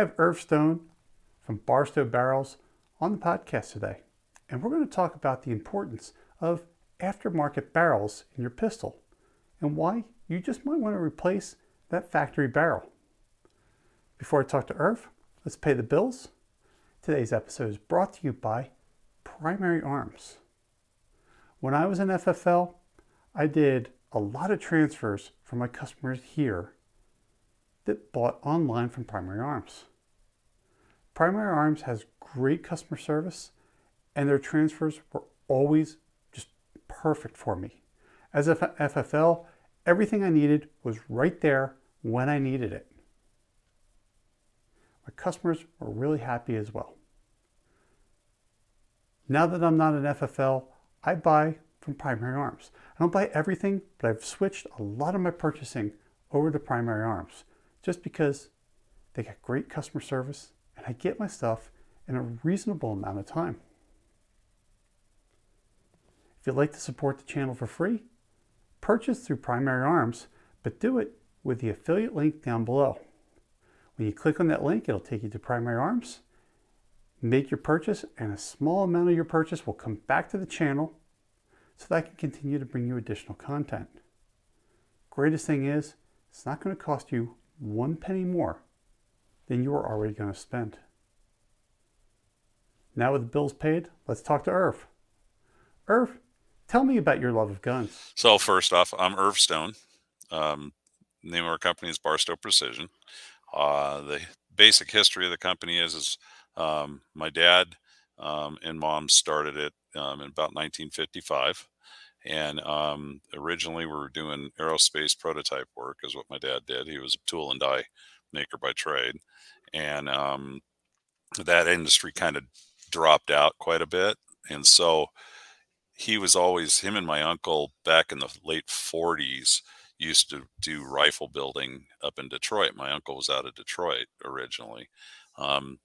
have Irv Stone from Bar-Sto Barrels on the podcast today, and we're going to talk about the importance of aftermarket barrels in your pistol and why you just might want to replace that factory barrel. Before I talk to Irv, let's pay the bills. Today's episode is brought to you by Primary Arms. When I was in FFL, I did a lot of transfers for my customers here that bought online from Primary Arms. Primary Arms has great customer service and their transfers were always just perfect for me. As a FFL, everything I needed was right there when I needed it. My customers were really happy as well. Now that I'm not an FFL, I buy from Primary Arms. I don't buy everything, but I've switched a lot of my purchasing over to Primary Arms just because they got great customer service and I get my stuff in a reasonable amount of time. If you'd like to support the channel for free, purchase through Primary Arms, but do it with the affiliate link down below. When you click on that link, it'll take you to Primary Arms. Make your purchase, and a small amount of your purchase will come back to the channel so that I can continue to bring you additional content. Greatest thing is, it's not going to cost you one penny more than you are already going to spend. Now with the bills paid, let's talk to Irv. Irv, tell me about your love of guns. So first off, I'm Irv Stone. Um, name of our company is Bar-Sto Precision. Uh, the basic history of the company is, is um, my dad um, and mom started it um, in about 1955. And um, originally we were doing aerospace prototype work is what my dad did. He was a tool and die maker by trade. And um, that industry kind of dropped out quite a bit. And so he was always, him and my uncle back in the late 40s used to do rifle building up in Detroit. My uncle was out of Detroit originally. Um,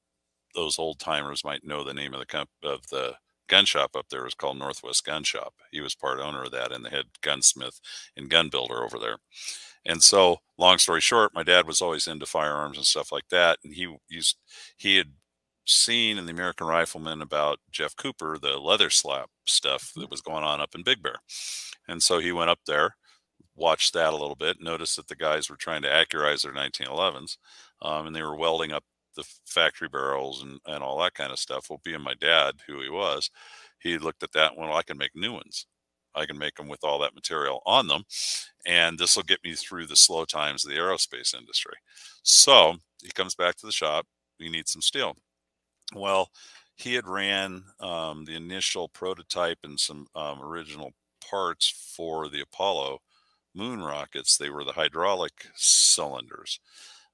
those old timers might know the name of the comp- of the gun shop up there was called Northwest Gun Shop. He was part owner of that and the head gunsmith and gun builder over there. And so, long story short, my dad was always into firearms and stuff like that. And he used he had seen in the American Rifleman about Jeff Cooper, the Leatherslap stuff that was going on up in Big Bear. And so he went up there, watched that a little bit, noticed that the guys were trying to accurize their 1911s, um, and they were welding up the factory barrels and, and all that kind of stuff. Well, being my dad, who he was, he looked at that and went, well, I can make new ones. I can make them with all that material on them. And this will get me through the slow times of the aerospace industry. So he comes back to the shop. We need some steel. Well, he had ran um, the initial prototype and some um, original parts for the Apollo moon rockets. They were the hydraulic cylinders.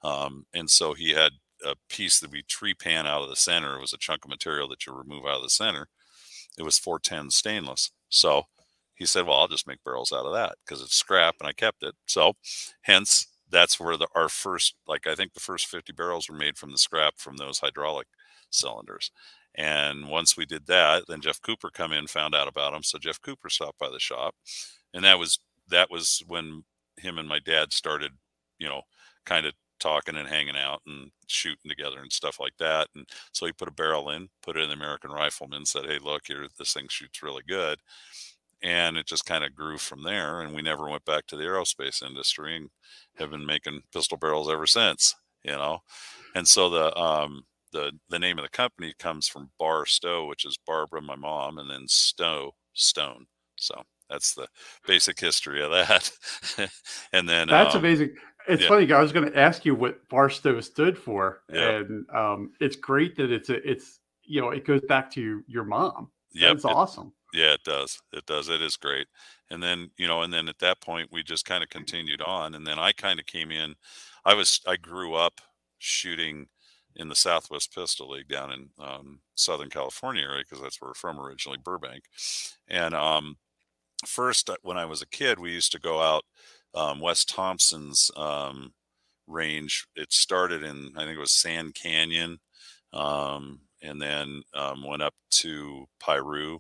Um, and so he had a piece that we trepan out of the center. It was a chunk of material that you remove out of the center. It was 410 stainless. So he said, well, I'll just make barrels out of that because it's scrap and I kept it. So hence that's where the, our first, like I think the first 50 barrels were made from the scrap from those hydraulic cylinders. And once we did that, then Jeff Cooper come in, found out about them. So Jeff Cooper stopped by the shop, and that was that was when him and my dad started, you know, kind of talking and hanging out and shooting together and stuff like that. And so he put a barrel in, put it in the American Rifleman, said, "Hey, look here, this thing shoots really good." And it just kind of grew from there, and we never went back to the aerospace industry, and have been making pistol barrels ever since. You know, and so the um, the the name of the company comes from Bar-Sto, which is Barbara, my mom, and then Stowe Stone. So that's the basic history of that. and then that's um, amazing. It's yeah. funny. I was going to ask you what Bar-Sto stood for, yeah. and um, it's great that it's a, it's you know it goes back to your mom. Yeah, it's awesome. Yeah, it does. It does. It is great. And then you know, and then at that point, we just kind of continued on, and then I kind of came in. I was I grew up shooting in the Southwest Pistol League down in um, Southern California area because that's where we're from originally, Burbank. And um, first, uh, when I was a kid, we used to go out um, Wes Thompson's um, range. It started in I think it was Sand Canyon, um, and then um, went up to Piru,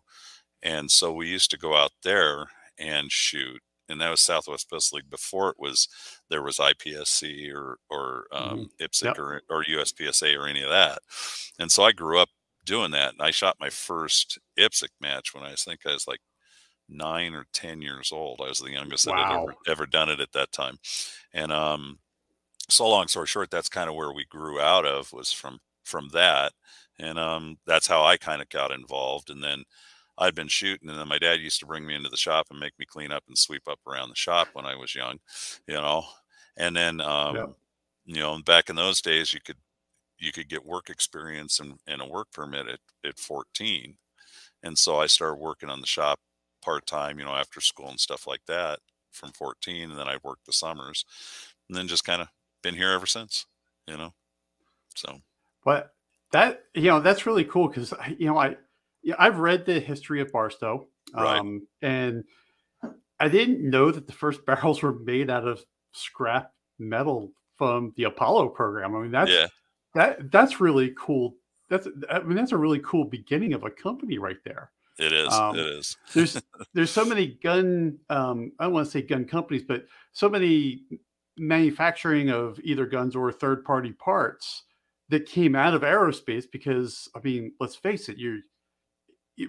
and so we used to go out there and shoot. And that was Southwest Pistol League before it was there was IPSC or or um, Mm-hmm. IPSC Yep. or, or USPSA or any of that. And so I grew up doing that. And I shot my first IPSC match when I was- think I was like nine or ten years old. I was the youngest that had ever, ever done it at that time. And um, so long story short, that's kind of where we grew out of was from from that. And um, that's how I kind of got involved. And then I'd been shooting, and then my dad used to bring me into the shop and make me clean up and sweep up around the shop when I was young, you know. And then, um, you know, back in those days, you could you could get work experience and, and a work permit at, at 14. And so I started working on the shop part time, you know, after school and stuff like that from 14. And then I worked the summers and then just kind of been here ever since, you know. So, But that you know that's really cool because you know I yeah, I've read the history of Bar-Sto, Right. um, and I didn't know that the first barrels were made out of scrap metal from the Apollo program. I mean that's yeah, that that's really cool. That's I mean that's a really cool beginning of a company right there. it is. Um, it is. There's there's so many gun um, I don't want to say gun companies, but so many manufacturing of either guns or third party parts that came out of aerospace because I mean, let's face it, you're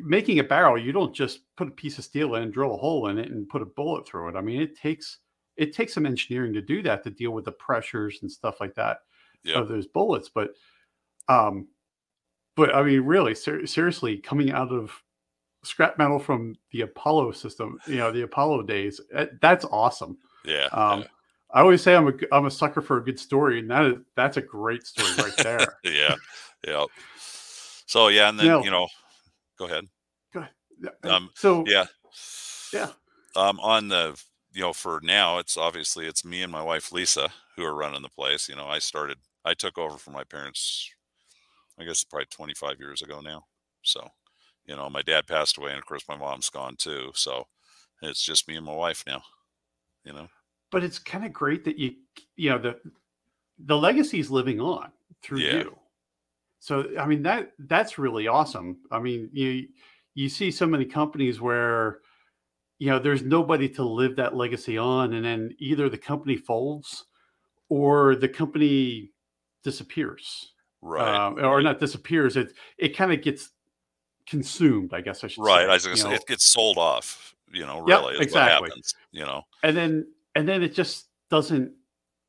making a barrel, you don't just put a piece of steel in, drill a hole in it, and put a bullet through it. I mean, it takes it takes some engineering to do that to deal with the pressures and stuff like that Yep. of those bullets. But um, but I mean, really, ser- seriously, coming out of scrap metal from the Apollo system, you know, the Apollo days, eh, that's awesome. Yeah. Um, I always say I'm a I'm a sucker for a good story, and that is that's a great story right there. yeah. yeah. Yeah. So, yeah. And then, you know, go ahead. Go yeah, Um, so Yeah. yeah, um on the you know for now it's obviously it's me and my wife lisa who are running the place you know i started i took over from my parents i guess probably 25 years ago now so you know my dad passed away and of course my mom's gone too so it's just me and my wife now you know but it's kind of great that you you know the the legacy is living on through Yeah. you. So I mean that that's really awesome. I mean you you see so many companies where you know there's nobody to live that legacy on, and then either the company folds or the company disappears, right um, or not disappears. It it kind of gets consumed, I guess I should right say. i was gonna say know. it gets sold off you know Yep, really is exactly. what happens you know and then and then it just doesn't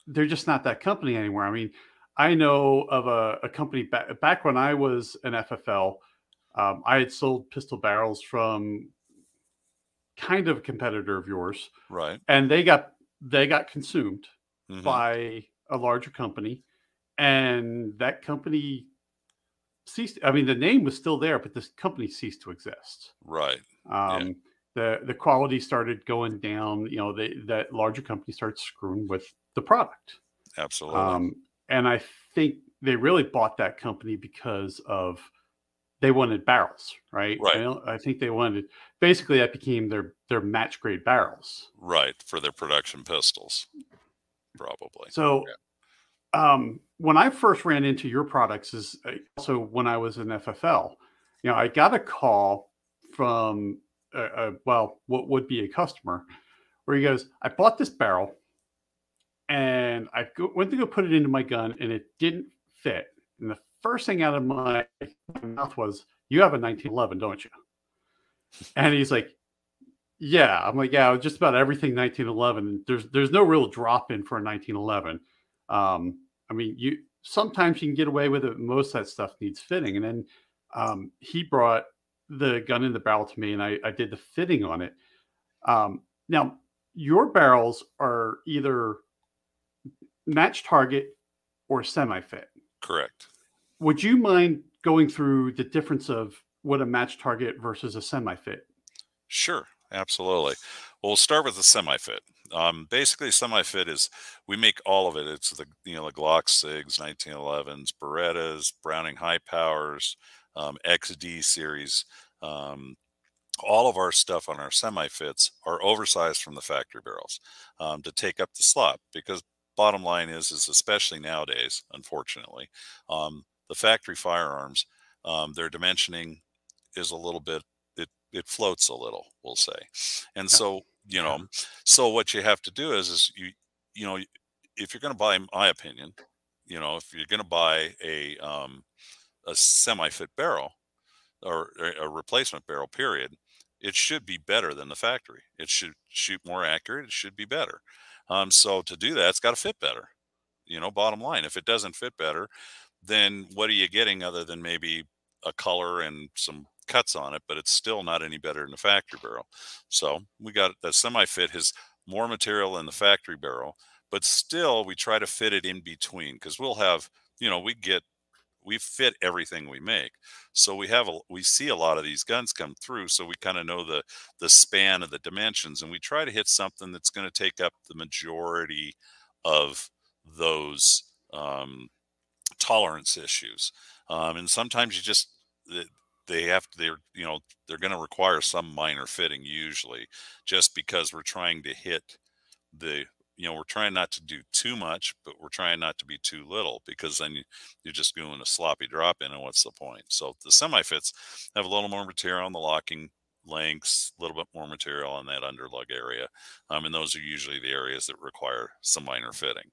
they're just not that company anymore i mean i know of a, a company back, back when i was an ffl um, i had sold pistol barrels from kind of a competitor of yours right. and they got they got consumed Mhm. by a larger company and that company ceased i mean the name was still there but this company ceased to exist. Right. Um, the the quality started going down. You know, they, that larger company starts screwing with the product, absolutely. Um, and I think they really bought that company because of they wanted barrels, right? Right. I, I think they wanted basically that became their their match grade barrels. right for their production pistols probably So, um, when I first ran into your products is uh, also when I was in FFL. You know, I got a call from a, a, well, what would be a customer, where he goes, "I bought this barrel, and I go, went to go put it into my gun, and it didn't fit." And the first thing out of my, mouth was, "You have a 1911, don't you?" And he's like, yeah, I'm like, yeah, just about everything 1911. There's there's no real drop in for a 1911. Um, I mean, you sometimes you can get away with it. Most of that stuff needs fitting. And then um, he brought the gun in the barrel to me, and I, I did the fitting on it. Um, now, your barrels are either match target or semi fit. correct Would you mind going through the difference of what a match target versus a semi fit? Sure, absolutely. Well, we'll start with the semi-fit. Um, basically, semi-fit is we make all of it. It's the you know the Glock Sigs, 1911s, Berettas, Browning High Powers, um, XD series. Um, all of our stuff on our semi-fits are oversized from the factory barrels um, to take up the slot. Because bottom line is, is especially nowadays, unfortunately, um, the factory firearms, um, their dimensioning is a little bit it it floats a little we'll say and so you know so what you have to do is is you you know if you're going to buy, my opinion, you know, if you're going to buy a um, a semi-fit barrel or a replacement barrel, period, it should be better than the factory. It should shoot more accurate. It should be better. Um, so to do that, it's got to fit better. You know, bottom line, if it doesn't fit better, then what are you getting other than maybe a color and some cuts on it? But it's still not any better than the factory barrel. So we got the semi-fit has more material in the factory barrel, but still we try to fit it in between because we'll have, you know, we get we fit everything we make. So we have a we see a lot of these guns come through so we kind of know the the span of the dimensions and we try to hit something that's going to take up the majority of those um, tolerance issues. Um, and sometimes you just they have to they're you know they're going to require some minor fitting usually just because we're trying to hit the you know, we're trying not to do too much, but we're trying not to be too little because then you, you're just doing a sloppy drop in, and what's the point? So the semi fits have a little more material on the locking lengths, a little bit more material on that underlug area, um, and those are usually the areas that require some minor fitting.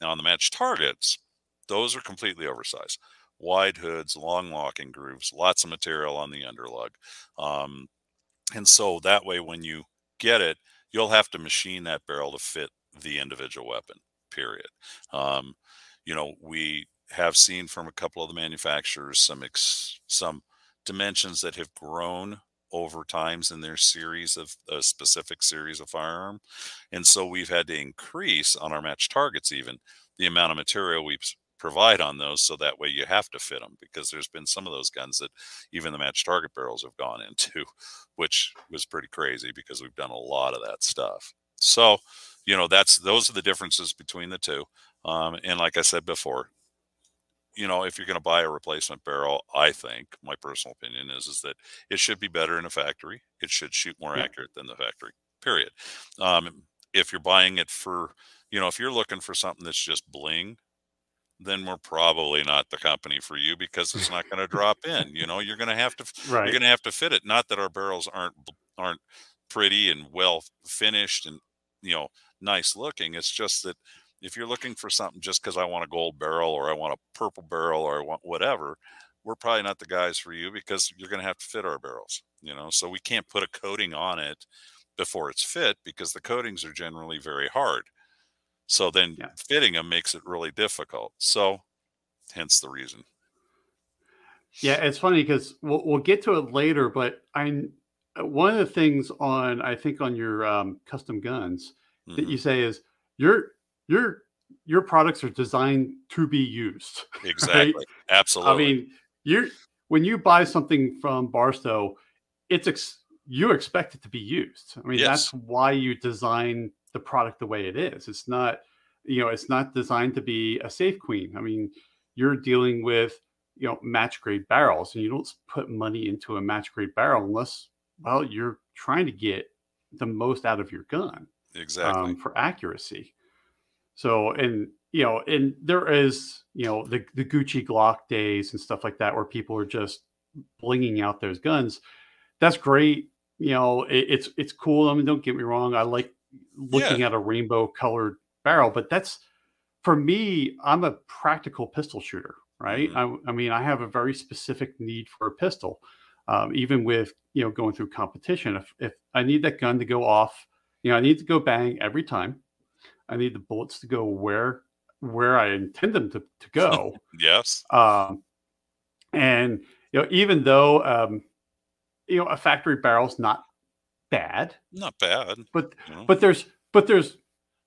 Now on the match targets, those are completely oversized, wide hoods, long locking grooves, lots of material on the underlug, um, and so that way when you get it, you'll have to machine that barrel to fit the individual weapon, period. Um, you know, we have seen from a couple of the manufacturers some ex- some dimensions that have grown over times in their series of a specific series of firearm and so we've had to increase on our match targets even the amount of material we provide on those so that way you have to fit them because there's been some of those guns that even the match target barrels have gone into which was pretty crazy because we've done a lot of that stuff so you know that's those are the differences between the two um, and like i said before you know if you're going to buy a replacement barrel i think my personal opinion is is that it should be better in a factory it should shoot more yeah. accurate than the factory period um, if you're buying it for you know if you're looking for something that's just bling then we're probably not the company for you because it's not going to drop in you know you're going to have to right. you're going to have to fit it not that our barrels aren't aren't pretty and well finished and you know nice looking. It's just that if you're looking for something just because I want a gold barrel or I want a purple barrel or I want whatever, we're probably not the guys for you because you're going to have to fit our barrels, you know. So we can't put a coating on it before it's fit because the coatings are generally very hard. So then yeah. fitting them makes it really difficult. So hence the reason. Yeah, it's funny because we'll, we'll get to it later, but I one of the things on I think on your um, custom guns mm-hmm. that you say is your your your products are designed to be used. Exactly. Right? Absolutely. I mean, you're when you buy something from Bar-Sto, it's ex- you expect it to be used. I mean, yes. that's why you design the product the way it is. It's not, you know, it's not designed to be a safe queen. I mean, you're dealing with, you know, match grade barrels, and you don't put money into a match grade barrel unless, well, you're trying to get the most out of your gun exactly um, for accuracy. So, and you know, and there is you know the the Gucci Glock days and stuff like that where people are just blinging out those guns. That's great. You know, it, it's it's cool. I mean, don't get me wrong. I like looking yeah. at a rainbow colored barrel, but that's for me. I'm a practical pistol shooter, right? Mm-hmm. I, I mean, I have a very specific need for a pistol. Um, even with you know going through competition, if if I need that gun to go off you know, I need to go bang every time. I need the bullets to go where where I intend them to, to go. yes. Um, and you know, even though um, you know a factory barrel's not bad, not bad, but but there's but there's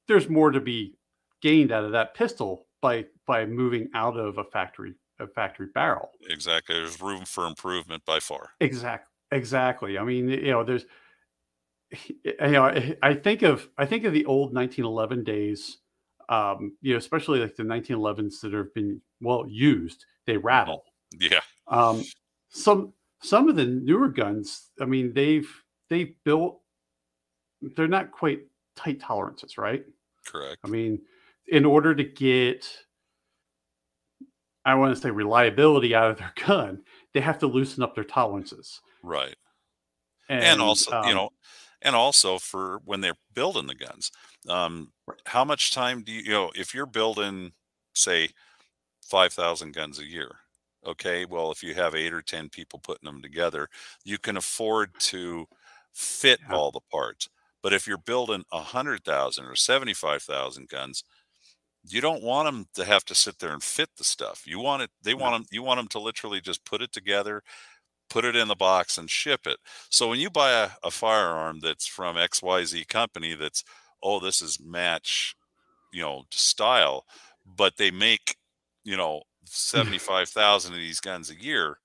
there's more to be gained out of that pistol by by moving out of a factory a factory barrel. Exactly. There's room for improvement by far. Exactly. Exactly. I mean, you know, there's you know, I think of I think of the old 1911 days. Um, you know, especially like the 1911s that have been well used. They rattle. Yeah. Um, some some of the newer guns. I mean, they've they've built. They're not quite tight tolerances, right? Correct. I mean, in order to get, I want to say reliability out of their gun, they have to loosen up their tolerances. Right. And, and also, um, you know, and also for when they're building the guns. Um, how much time do you, you know, if you're building, say, 5,000 guns a year, okay, well, if you have eight or 10 people putting them together, you can afford to fit Yeah. all the parts. But if you're building 100,000 or 75,000 guns, you don't want them to have to sit there and fit the stuff. You want it, they want them, you want them to literally just put it together, put it in the box and ship it. So when you buy a, a firearm that's from XYZ company that's, oh, this is match, you know, style, but they make, you know, 75,000 of these guns a year.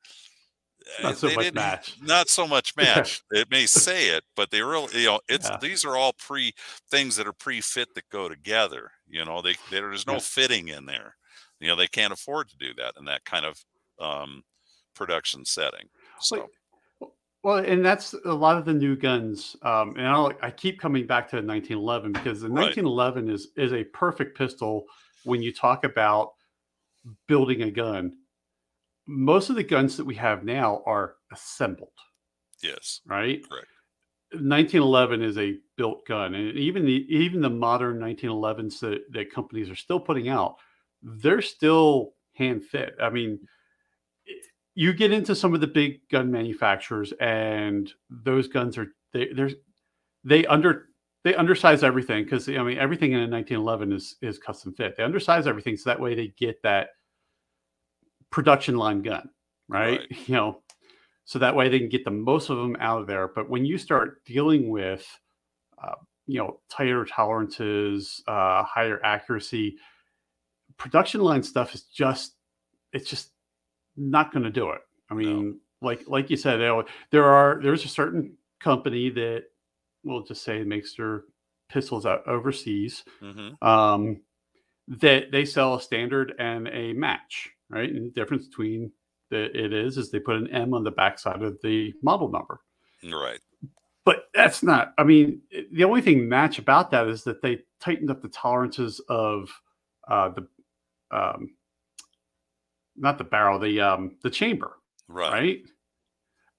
Not uh, so much match. Not so much match. It may say it, but they really, you know, it's Yeah. these are all pre things that are pre-fit that go together. You know, they there's no Yeah. fitting in there. You know, they can't afford to do that in that kind of um, production setting. So Well, and that's a lot of the new guns. Um, and I'll, I keep coming back to the 1911 because the Right. 1911 is is a perfect pistol when you talk about building a gun. Most of the guns that we have now are assembled, yes, right? Correct. 1911 is a built gun, and even the even the modern 1911s that, that companies are still putting out, they're still hand fit. I mean, you get into some of the big gun manufacturers and those guns are they there's they under they undersize everything because I mean everything in a 1911 is is custom fit. They undersize everything so that way they get that production line gun, right? Right. You know, so that way they can get the most of them out of there. But when you start dealing with, uh, you know, tighter tolerances, uh, higher accuracy, production line stuff is just it's just not going to do it. I No. mean, like like you said, there are there's a certain company that we'll just say makes their pistols out overseas. hmm Um, that they sell a standard and a match, right? And the difference between the, it is is they put an M on the backside of the model number. right, But that's not. I mean, the only thing match about that is that they tightened up the tolerances of uh, the um, not the barrel, the um, the chamber, right, right?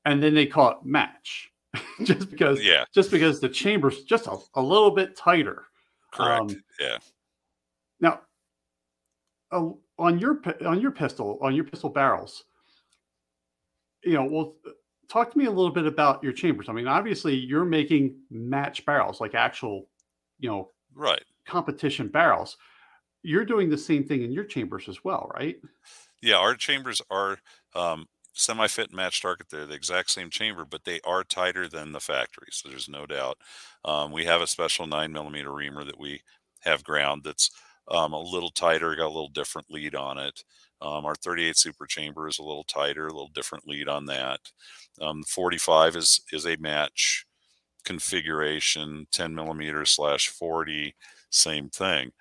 And then they call it match, just because yeah, just because the chamber's just a, a little bit tighter. correct, um, yeah. Now, uh, on your on your pistol on your pistol barrels, you know, well, talk to me a little bit about your chambers. I mean, obviously, you're making match barrels, like actual, you know, Right. competition barrels. You're doing the same thing in your chambers as well, right? Yeah, our chambers are um, semi-fit and match target. They're the exact same chamber, but they are tighter than the factory. So there's no doubt. Um, we have a special nine millimeter reamer that we have ground that's um, a little tighter, got a little different lead on it. Um, our 38 super chamber is a little tighter, a little different lead on that. Um, 45 is is a match configuration, 10 millimeter slash 40, same thing.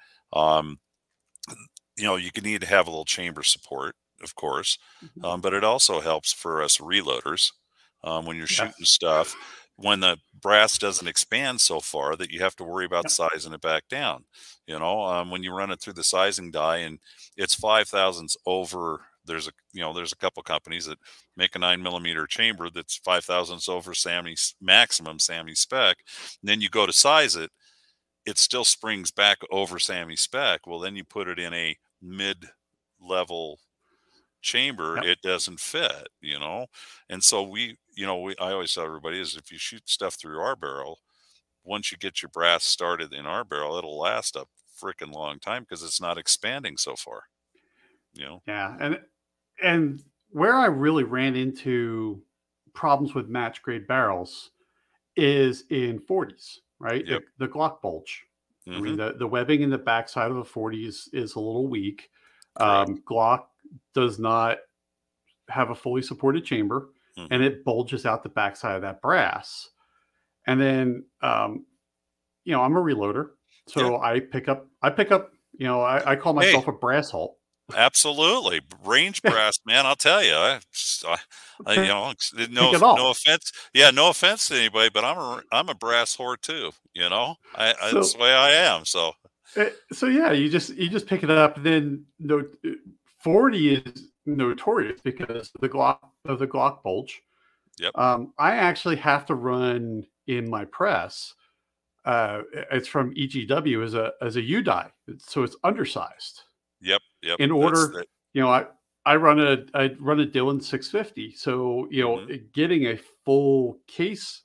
You know, you can need to have a little chamber support, of course, Mhm. um, but it also helps for us reloaders um, when you're Yeah. shooting stuff when the brass doesn't expand so far that you have to worry about sizing it back down. You know, um, when you run it through the sizing die and it's five thousandths over. There's a you know there's a couple companies that make a nine millimeter chamber that's five thousandths over SAAMI's maximum SAAMI spec. And then you go to size it, it still springs back over SAAMI spec. Well, then you put it in a mid level chamber, Yep. it doesn't fit, you know? And so we, you know, we, I always tell everybody is if you shoot stuff through our barrel, once you get your brass started in our barrel, it'll last a freaking long time because it's not expanding so far, you know? Yeah, and and where I really ran into problems with match grade barrels is in 40s, right? Yep. The, the Glock bulge. I Mhm. mean, the, the webbing in the backside of the 40 is, is a little weak. Um, Glock does not have a fully supported chamber Mhm. and it bulges out the backside of that brass. And then, um, you know, I'm a reloader. So I pick up, I pick up, you know, I, I call Hey. myself a brass hole. Absolutely, range brass, man. I'll tell you, I, I, you know, no, no offense, yeah, no offense to anybody, but I'm a, I'm a brass whore too. You know, I, I that's the way I am. So Uh, so yeah, you just you just pick it up. Then no, forty is notorious because of the Glock of the Glock bulge. Yep. Um, I actually have to run in my press. Uh, it's from EGW as a as a U die, so it's undersized. Yep, yep. In order, you know, I I run a I run a Dillon 650, so you know, mm-hmm. getting a full case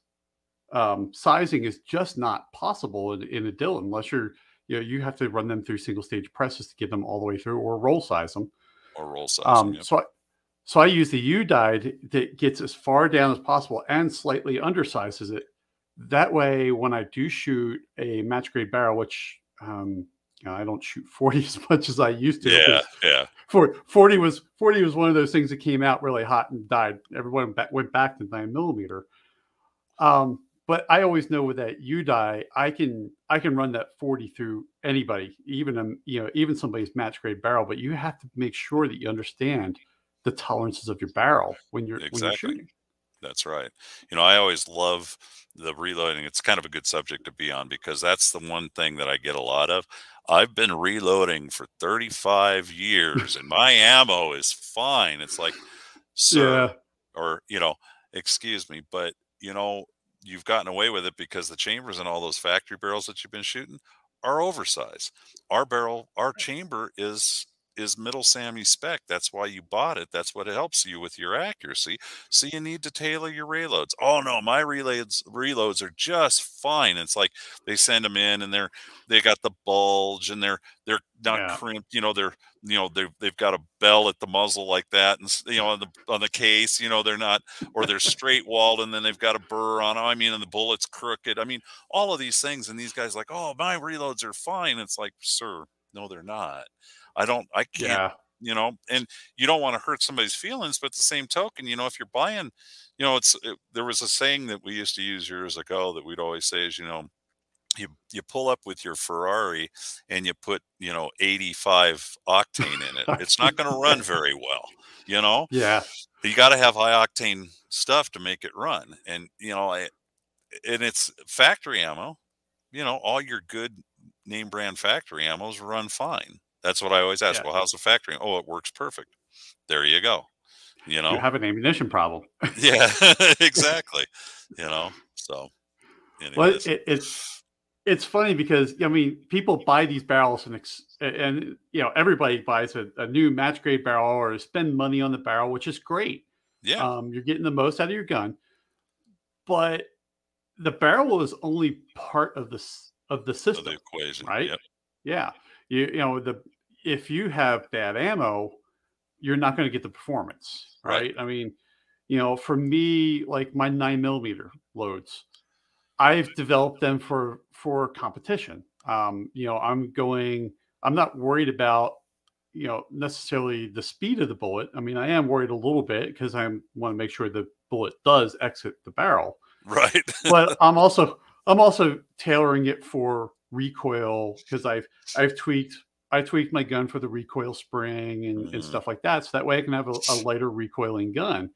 um, sizing is just not possible in, in a Dillon unless you're you know you have to run them through single stage presses to get them all the way through or roll size them or roll size. Um, yep. So I, so I use the U die that gets as far down as possible and slightly undersizes it. That way, when I do shoot a match grade barrel, which um, you know, I don't shoot 40 as much as I used to. Yeah, yeah. 40 was 40 was one of those things that came out really hot and died. Everyone went back to nine millimeter. Um, but I always know with that U die, I can I can run that 40 through anybody, even a you know even somebody's match grade barrel. But you have to make sure that you understand the tolerances of your barrel when you're exactly. when you're shooting. That's right. You know, I always love the reloading. It's kind of a good subject to be on because that's the one thing that I get a lot of. I've been reloading for 35 years and my ammo is fine. It's like, sir, yeah. or, you know, excuse me, but, you know, you've gotten away with it because the chambers and all those factory barrels that you've been shooting are oversized. Our barrel, our chamber is is middle SAAMI spec. That's why you bought it. That's what it helps you with your accuracy. So you need to tailor your reloads. Oh no, my reloads reloads are just fine. It's like they send them in and they're they got the bulge and they're they're not yeah. crimped. You know they're you know they they've got a bell at the muzzle like that and you know on the on the case. You know they're not or they're straight walled and then they've got a burr on them. I mean and the bullet's crooked. I mean all of these things and these guys like oh my reloads are fine. It's like sir no they're not I don't, I can't, yeah. you know, and you don't want to hurt somebody's feelings, but the same token, you know, if you're buying, you know, it's, it, there was a saying that we used to use years ago that we'd always say is, you know, you you pull up with your Ferrari and you put you know 85 octane in it. It's not going to run very well, you know. Yeah, you got to have high octane stuff to make it run, and you know, I, and it's factory ammo. You know, all your good name brand factory ammos run fine. That's what I always ask. Yeah. Well, how's the factory? Oh, it works perfect. There you go. You know, you have an ammunition problem. yeah, exactly. you know, so. Anyways. Well, it, it's it's funny because I mean, people buy these barrels and and you know everybody buys a, a new match grade barrel or spend money on the barrel, which is great. Yeah, um, you're getting the most out of your gun, but the barrel is only part of the of the system, of the equation, right? Yep. Yeah, you you know the if you have bad ammo, you're not going to get the performance, right? right? I mean, you know, for me, like my nine millimeter loads, I've developed them for for competition. Um, you know, I'm going. I'm not worried about you know necessarily the speed of the bullet. I mean, I am worried a little bit because I want to make sure the bullet does exit the barrel. Right. but I'm also I'm also tailoring it for recoil because I've I've tweaked I tweaked my gun for the recoil spring and, mm-hmm. and stuff like that, so that way I can have a, a lighter recoiling gun.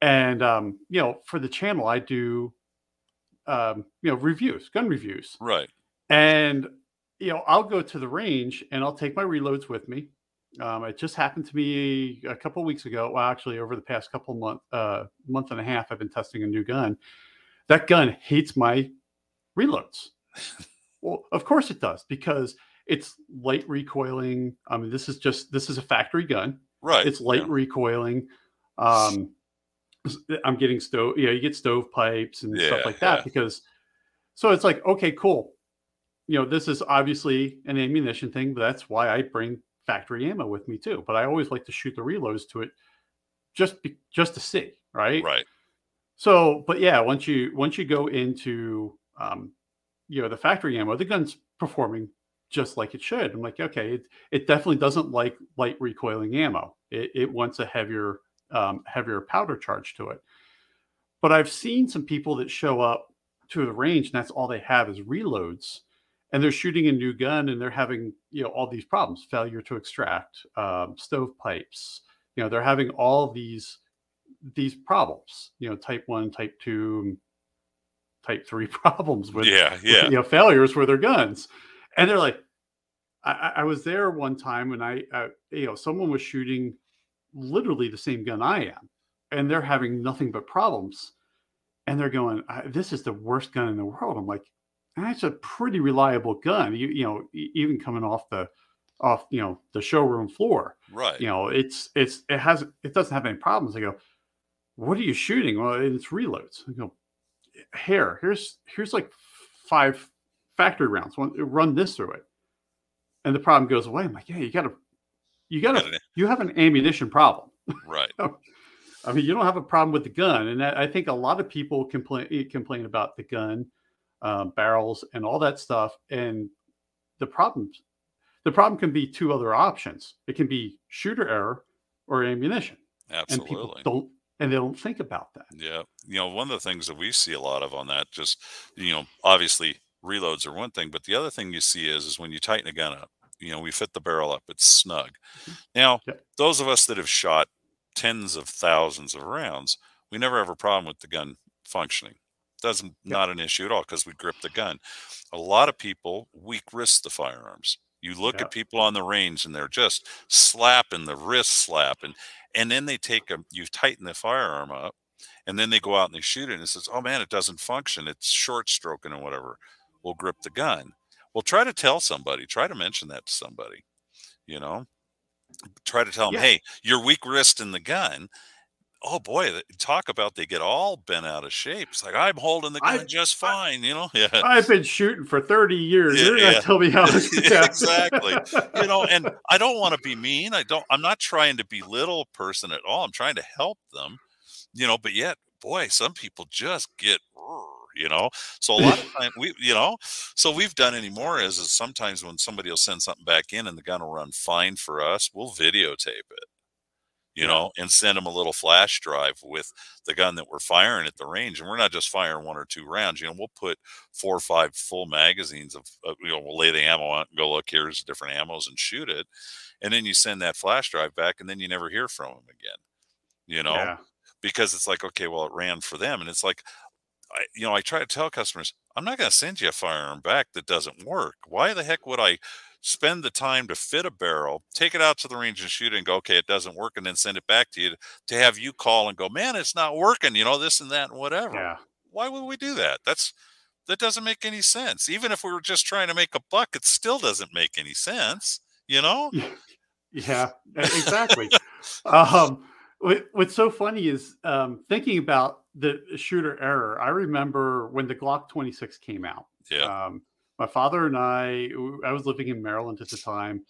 And um, you know, for the channel, I do um, you know reviews, gun reviews, right? And you know, I'll go to the range and I'll take my reloads with me. Um, it just happened to me a couple weeks ago. Well, actually, over the past couple month, uh, month and a half, I've been testing a new gun. That gun hates my reloads. Well, of course it does because it's light recoiling. I mean, this is just this is a factory gun. Right. It's light yeah. recoiling. Um, I'm getting stove. You know, you get stovepipes and yeah, stuff like that yeah. because. So it's like okay, cool. You know, this is obviously an ammunition thing, but that's why I bring factory ammo with me too. But I always like to shoot the reloads to it, just be, just to see, right? Right. So, but yeah, once you once you go into um, you know the factory ammo the gun's performing just like it should. I'm like okay it, it definitely doesn't like light recoiling ammo. It, it wants a heavier um, heavier powder charge to it. But i've seen some people that show up to the range and that's all they have is reloads and they're shooting a new gun and they're having you know all these problems failure to extract um, stovepipes you know they're having all these these problems you know type one type two type three problems with yeah yeah. with, you know failures with their guns and they're like I, I was there one time when I, uh, you know, someone was shooting literally the same gun I am, and they're having nothing but problems. and they're going, "This is the worst gun in the world." I'm like, "That's a pretty reliable gun." You you know, even coming off the off you know the showroom floor, right? You know, it's it's it has it doesn't have any problems. I go, "What are you shooting?" Well, it's reloads. I go, "Here, here's here's like five factory rounds. Run this through it." And the problem goes away. I'm like, yeah, you gotta you gotta you have an ammunition problem. Right. I mean, you don't have a problem with the gun, and I think a lot of people complain eh, complain about the gun, uh, barrels, and all that stuff. And the problem, the problem can be two other options. It can be shooter error or ammunition. Absolutely. And people don't, and they don't think about that. Yeah, you know, one of the things that we see a lot of on that, just you know, obviously reloads are one thing, but the other thing you see is is when you tighten a gun up. You know, we fit the barrel up; it's snug. Mm-hmm. Now, yep. those of us that have shot tens of thousands of rounds, we never have a problem with the gun functioning. Doesn't yep. not an issue at all because we grip the gun. A lot of people weak wrist the firearms. You look yep. at people on the range and they're just slapping the wrist slap and and then they take a you tighten the firearm up and then they go out and they shoot it and it says, Oh man, it doesn't function. It's short stroking and whatever. We'll grip the gun. Well, try to tell somebody, try to mention that to somebody, you know, try to tell them, yeah. hey, you're weak wrist in the gun. Oh boy, talk about they get all bent out of shape. It's like I'm holding the gun I, just fine, you know. Yeah, I've been shooting for 30 years. Yeah, You're yeah. tell me how exactly. you know, and I don't want to be mean. I don't. I'm not trying to belittle a person at all. I'm trying to help them. You know, but yet, boy, some people just get you know? So a lot of time we you know? So we've done anymore is, is sometimes when somebody will send something back in and the gun will run fine for us we'll videotape it you know and send them a little flash drive with the gun that we're firing at the range and we're not just firing one or two rounds you know we'll put four or five full magazines of, of you know we'll lay the ammo out and go look here's different ammos and shoot it and then you send that flash drive back and then you never hear from them again you know? Yeah. Because it's like okay well it ran for them and it's like I, you know, I try to tell customers, I'm not going to send you a firearm back that doesn't work. Why the heck would I spend the time to fit a barrel, take it out to the range and shoot it and go, okay, it doesn't work, and then send it back to you to have you call and go, man, it's not working, you know, this and that and whatever. Yeah. Why would we do that? That's that doesn't make any sense. Even if we were just trying to make a buck, it still doesn't make any sense, you know? Yeah, exactly. um, what's so funny is um, thinking about the shooter error. I remember when the Glock 26 came out. Yeah. Um, my father and I, I was living in Maryland at the time.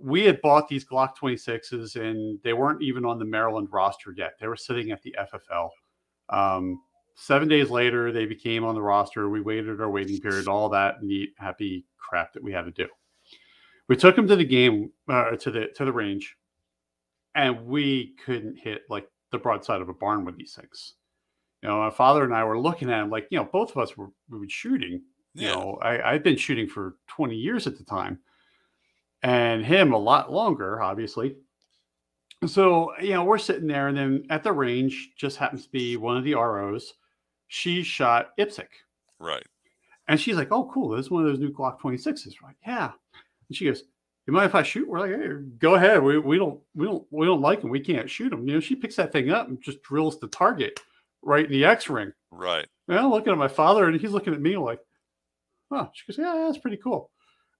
We had bought these Glock 26s and they weren't even on the Maryland roster yet. They were sitting at the FFL. Um, seven days later, they became on the roster. We waited our waiting period, all that neat, happy crap that we had to do. We took them to the game, uh, to the to the range, and we couldn't hit like the broadside of a barn with these things you know, my father and I were looking at him like, you know, both of us were, we were shooting. Yeah. You know, I, I'd been shooting for 20 years at the time and him a lot longer, obviously. So, you know, we're sitting there, and then at the range just happens to be one of the ROs. She shot IPSC. Right. And she's like, oh, cool. This is one of those new Glock 26s. Right. Yeah. And she goes, you mind if I shoot? We're like, hey, go ahead. We, we don't we don't we don't like them. We can't shoot them. You know, she picks that thing up and just drills the target right in the X ring. Right. And I'm looking at my father and he's looking at me like, oh, she goes, yeah, that's pretty cool.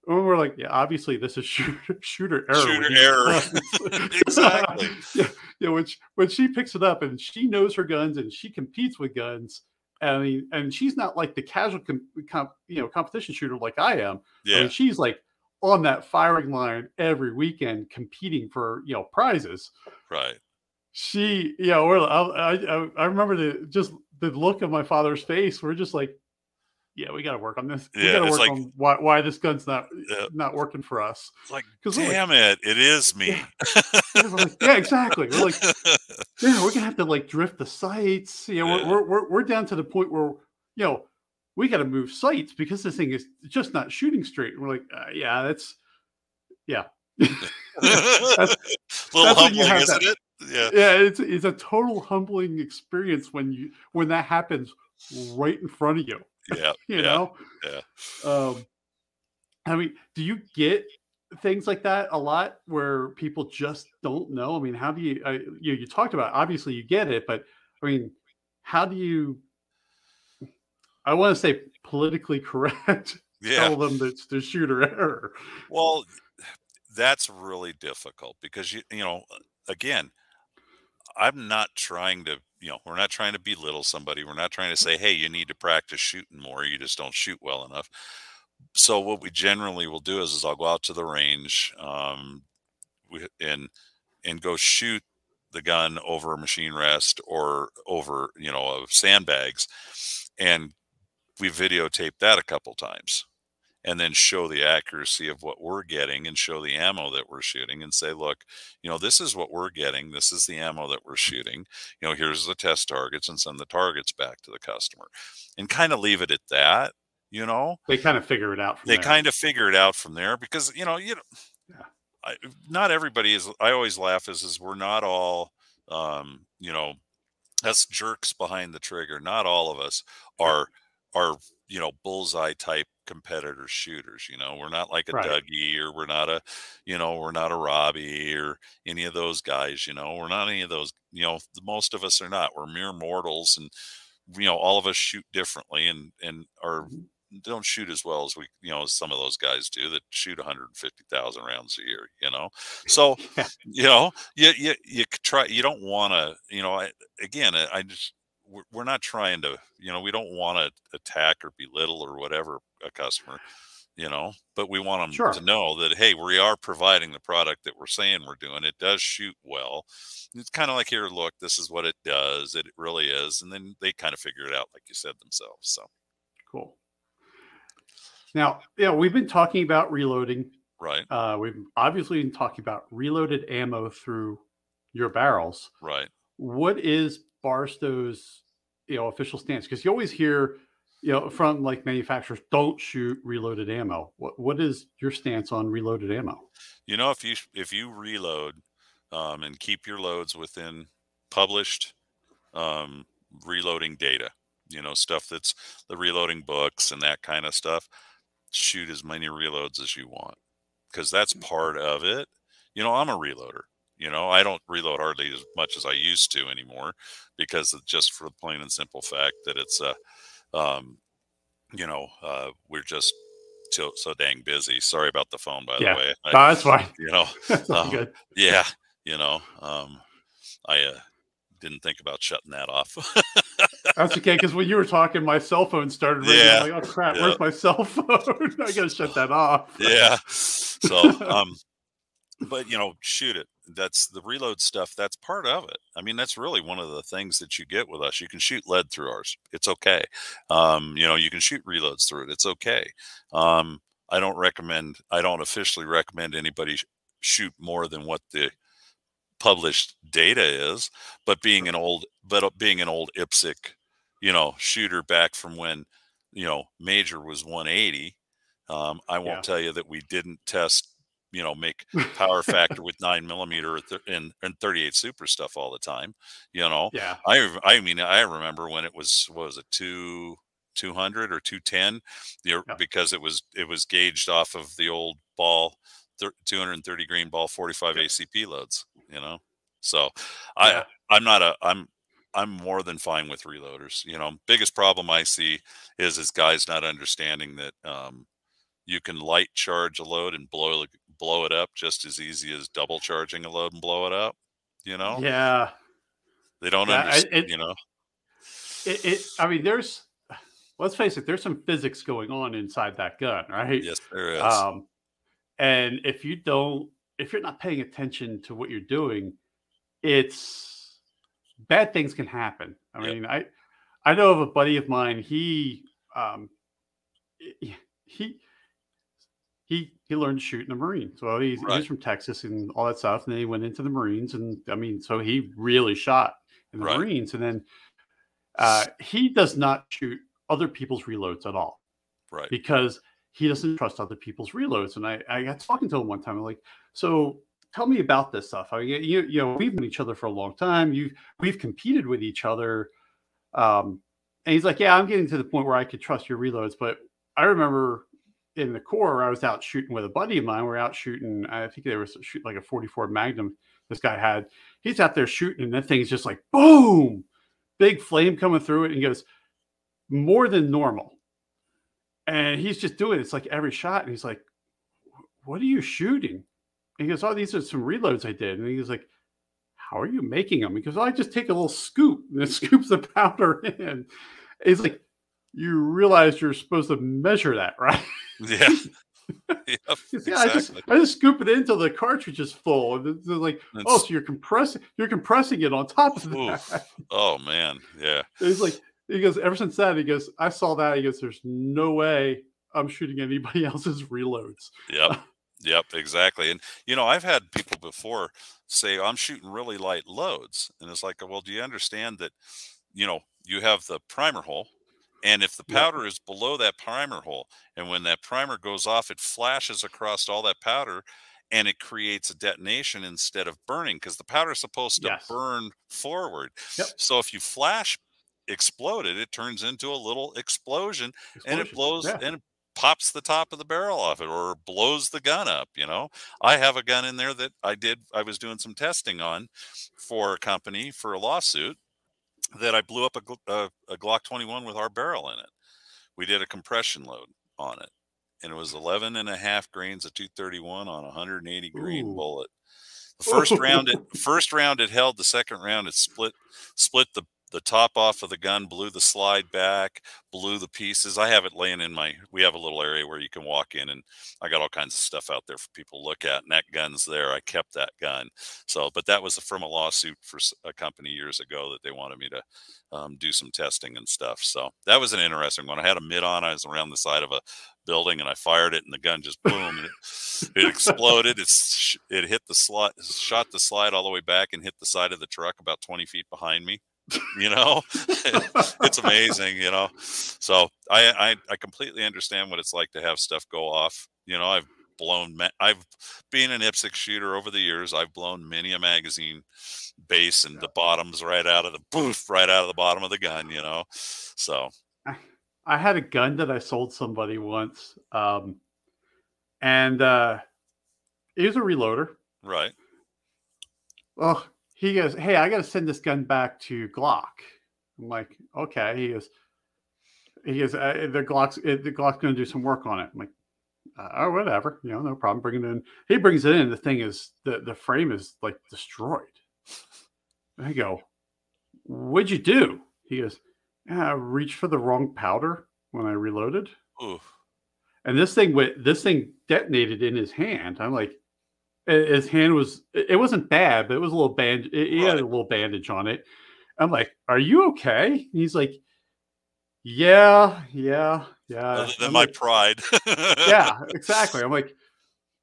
And we're like, yeah, obviously this is shooter, shooter error. Shooter error. exactly. yeah, yeah. When she, when she picks it up and she knows her guns and she competes with guns, I mean, and she's not like the casual, com, comp, you know, competition shooter like I am. Yeah. I mean, she's like on that firing line every weekend, competing for you know prizes. Right she, yeah, we're, I, I, I remember the just the look of my father's face. We're just like, yeah, we got to work on this. We got to work like, on why, why this gun's not yeah. not working for us. Like, damn like, it, it is me. Yeah. like, yeah, exactly. We're like, yeah, we're gonna have to like drift the sights. You know, yeah. we're, we're we're down to the point where you know we got to move sights because this thing is just not shooting straight. And we're like, uh, yeah, that's yeah. that's, little that's humbling, isn't that. it? Yeah yeah it's it's a total humbling experience when you when that happens right in front of you yeah you yeah, know yeah um i mean do you get things like that a lot where people just don't know i mean how do you I, you you talked about obviously you get it but i mean how do you I want to say politically correct. Yeah. Tell them that the shooter error. Well, that's really difficult because you you know again, I'm not trying to you know we're not trying to belittle somebody. We're not trying to say hey you need to practice shooting more. You just don't shoot well enough. So what we generally will do is, is I'll go out to the range, um, and and go shoot the gun over a machine rest or over you know of sandbags, and we videotape that a couple times and then show the accuracy of what we're getting and show the ammo that we're shooting and say look you know this is what we're getting this is the ammo that we're shooting you know here's the test targets and send the targets back to the customer and kind of leave it at that you know they kind of figure it out they there. kind of figure it out from there because you know you know yeah. I, not everybody is i always laugh is is we're not all um you know us jerks behind the trigger not all of us are are you know bullseye type competitor shooters you know? We're not like a right. dougie or we're not a you know we're not a robbie or any of those guys you know? We're not any of those you know most of us are not. We're mere mortals and you know all of us shoot differently and and are mm-hmm. don't shoot as well as we you know as some of those guys do that shoot 150,000 rounds a year you know? So you know you you you try you don't want to you know I, again I just we're not trying to you know we don't want to attack or belittle or whatever a customer you know but we want them sure. to know that hey we are providing the product that we're saying we're doing. It does shoot well. It's kind of like here look this is what it does. It really is. And then they kind of figure it out like you said themselves so. Cool. Now yeah we've been talking about reloading right. uh, we've obviously been talking about reloaded ammo through your barrels. Right. What is Bar-Sto's you know official stance? Because you always hear you know from like manufacturers don't shoot reloaded ammo. What what is your stance on reloaded ammo? You know, if you if you reload um, and keep your loads within published um, reloading data, you know stuff that's the reloading books and that kind of stuff. Shoot as many reloads as you want because that's mm. part of it. You know, I'm a reloader. You know, I don't reload hardly as much as I used to anymore because just for the plain and simple fact that it's a, uh, um, you know, uh, we're just so, so dang busy. Sorry about the phone, by yeah. the way. I, no, that's fine. You know, um, good. yeah, you know, um, I uh, didn't think about shutting that off. that's okay because when you were talking, my cell phone started ringing. Yeah. I'm like, oh crap, yeah. where's my cell phone? I gotta shut that off. yeah. So, um, but you know, shoot it that's the reload stuff that's part of it. I mean that's really one of the things that you get with us. You can shoot lead through ours. It's okay. Um, you know you can shoot reloads through it. It's okay. Um, i don't recommend i don't officially recommend anybody shoot more than what the published data is but being an old but uh, being an old IPSC you know shooter back from when you know major was 180 um, i won't yeah. tell you that we didn't test you know make power factor with nine millimeter and, and 38 super stuff all the time you know yeah i i mean i remember when it was what was it two 200 or 210 the, yeah. because it was it was gauged off of the old ball 230 green ball 45 yeah. acp loads you know so yeah. i i'm not a i'm i'm more than fine with reloaders you know biggest problem i see is is guys not understanding that um you can light charge a load and blow blow it up just as easy as double charging a load and blow it up. You know? Yeah. They don't yeah, understand. It, you know. It, it. I mean, there's. Let's face it. There's some physics going on inside that gun, right? Yes, there is. Um, and if you don't, if you're not paying attention to what you're doing, it's bad things can happen. I yep. mean, I I know of a buddy of mine. He um, he he he learned to shoot in the Marines. So he's, right. he's from Texas and all that stuff, and then he went into the Marines, and I mean, so he really shot in the right. Marines, and then uh, he does not shoot other people's reloads at all, right? Because he doesn't trust other people's reloads. And I I got talking to him one time, I'm like, so tell me about this stuff. I mean, you you know, we've known each other for a long time. You we've competed with each other. Um, and he's like, yeah, I'm getting to the point where I could trust your reloads, but I remember in the Corps, I was out shooting with a buddy of mine. We are out shooting. I think there was shooting like a 44 Magnum. This guy had. He's out there shooting, and that thing's just like boom, big flame coming through it. And goes, more than normal. And he's just doing it. It's like every shot. And he's like, What are you shooting? And he goes, Oh, these are some reloads I did. And he's like, How are you making them? He Because oh, I just take a little scoop and it scoops the powder in. He's like, You realize you're supposed to measure that, right? Yeah. yep, yeah, exactly. I just I just scoop it in until the cartridge is full. And it's like, oh, so you're compressing you're compressing it on top of that. Oh man, yeah. He's like, he goes, ever since that, he goes, I saw that. He goes, there's no way I'm shooting anybody else's reloads. Yep. Yep, exactly. And you know, I've had people before say I'm shooting really light loads, and it's like, well, do you understand that? You know, you have the primer hole, and if the powder is below that primer hole, and when that primer goes off, it flashes across all that powder, and it creates a detonation instead of burning because the powder is supposed to Yes. burn forward. Yep. So if you flash explode it, it turns into a little explosion and it blows Yeah. and it pops the top of the barrel off it or blows the gun up you know i have a gun in there that i did i was doing some testing on for a company for a lawsuit that i blew up a, a, uh, a glock 21 with our barrel in it we did a compression load on it and it was 11 and a half grains of 231 on a 180 grain Ooh. bullet the first round it first round it held the second round it split split the the top off of the gun blew the slide back blew the pieces. I have it laying in my we have a little area where you can walk in and i got all kinds of stuff out there for people to look at and that gun's there. I kept that gun. So but that was from a lawsuit for a company years ago that they wanted me to um, do some testing and stuff. So that was an interesting one. I had a mid on i was around the side of a building and i fired it and the gun just boom it, it exploded. It's it hit the slide shot the slide all the way back and hit the side of the truck about 20 feet behind me you know? It's amazing you know? So I, I i completely understand what it's like to have stuff go off you know? I've blown i've been an IPSC shooter over the years. I've blown many a magazine base and the bottoms right out of the poof right out of the bottom of the gun you know? So. I had a gun that I sold somebody once. Um, and uh, it was a reloader. right. Well, he goes, Hey, I got to send this gun back to Glock. I'm like, Okay. He goes, he goes, uh, the Glock's, uh, the Glock's going to do some work on it. I'm like, uh, oh, whatever, you know, no problem. Bring it in. He brings it in. The thing is, the, the frame is like destroyed. I go, what'd you do? He goes, yeah, I reached for the wrong powder when I reloaded. Ooh, And this thing went, this thing detonated in his hand. I'm like, his hand was, it wasn't bad, but it was a little band. He had a little bandage on it. I'm like, are you okay? And he's like, yeah, yeah, yeah. other than I'm my like, pride yeah, exactly. I'm like,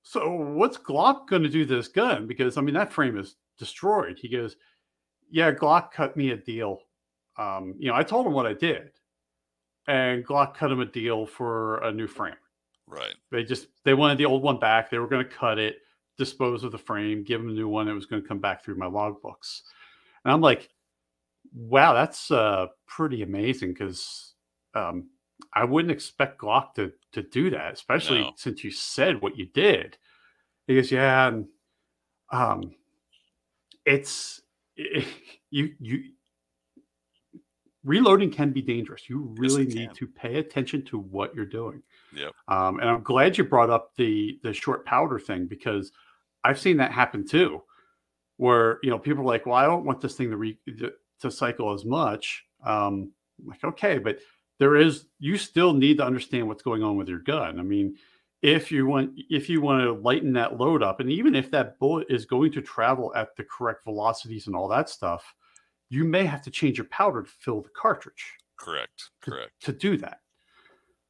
so what's Glock going to do to this gun? Because I mean, that frame is destroyed. He goes, yeah, Glock cut me a deal. Um, you know, I told him what I did, and Glock cut him a deal for a new frame. right They just they wanted the old one back. They were going to cut it, dispose of the frame, give him a new one that was going to come back through my logbooks. And I'm like, wow, that's uh, pretty amazing because um, I wouldn't expect Glock to to do that, especially No. since you said what you did. He goes, yeah, and um, it's you you reloading can be dangerous. You Yes, really need can. to pay attention to what you're doing. Yep. Um, and I'm glad you brought up the the short powder thing because I've seen that happen too, where you know people are like, "Well, I don't want this thing to re- to- to cycle as much." Um, I'm like, okay, but there is you still need to understand what's going on with your gun. I mean, if you want if you want to lighten that load up, and even if that bullet is going to travel at the correct velocities and all that stuff, you may have to change your powder to fill the cartridge correct correct to do that.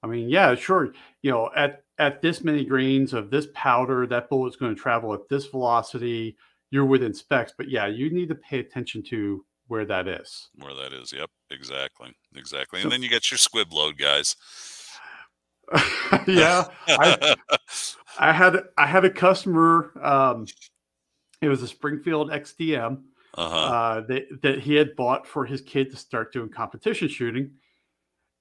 I mean, yeah, sure. You know, at at this many grains of this powder, that bullet's going to travel at this velocity. You're within specs, but yeah, you need to pay attention to where that is. where that is yep exactly exactly So- and then you get your squib load guys yeah, I, I had I had a customer. Um, it was a Springfield XDM uh-huh uh, that that he had bought for his kid to start doing competition shooting,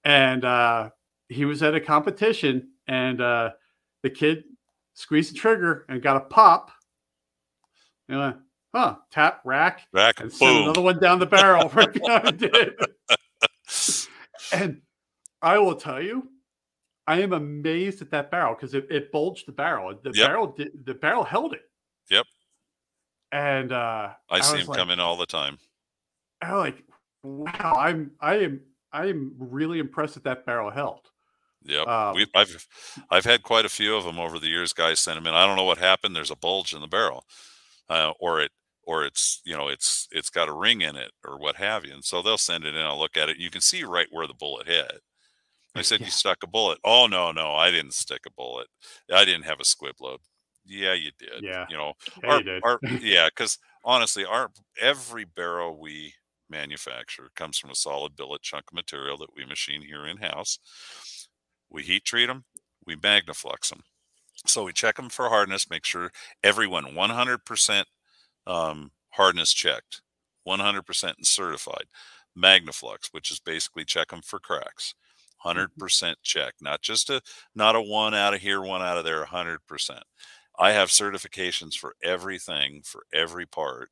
and uh, he was at a competition, and uh, the kid squeezed the trigger and got a pop. And went, huh? Tap rack back and boom another one down the barrel right behind it. And I will tell you, I am amazed at that barrel because it, it bulged the barrel. The Yep. barrel did, the barrel held it. Yep. And uh, I, see him like, come in all the time. I like, wow, I'm I am I am really impressed that that barrel held. Yep. Um, we I've I've had quite a few of them over the years. Guys send them in. I don't know what happened. There's a bulge in the barrel, uh, or it or it's you know it's it's got a ring in it or what have you. And so they'll send it in. I'll look at it. You can see right where the bullet hit. I said Yeah. you stuck a bullet. Oh no no I didn't stick a bullet. I didn't have a squib load. Yeah you did. Yeah. You know Yeah, our, you did. our yeah because honestly our every barrel we manufacture comes from a solid billet chunk of material that we machine here in house we heat treat them we magnaflux them so we check them for hardness make sure everyone 100% um, hardness checked 100% and certified magnaflux which is basically check them for cracks 100% check not just a not a one out of here one out of there 100% I have certifications for everything for every part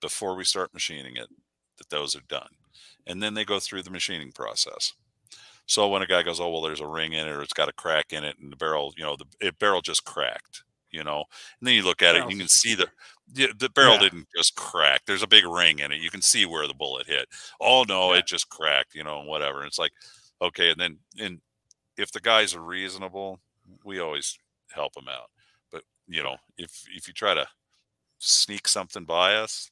before we start machining it that those are done. And then they go through the machining process. So when a guy goes, "Oh, well there's a ring in it or it's got a crack in it and the barrel, you know, the it, barrel just cracked," you know. And then you look at it, oh. you can see the the, barrel Yeah. didn't just crack. There's a big ring in it. You can see where the bullet hit. Oh no, Yeah. it just cracked, you know, and whatever. And it's like, okay, and then and if the guys are reasonable, we always help them out. But you know, if if you try to sneak something by us,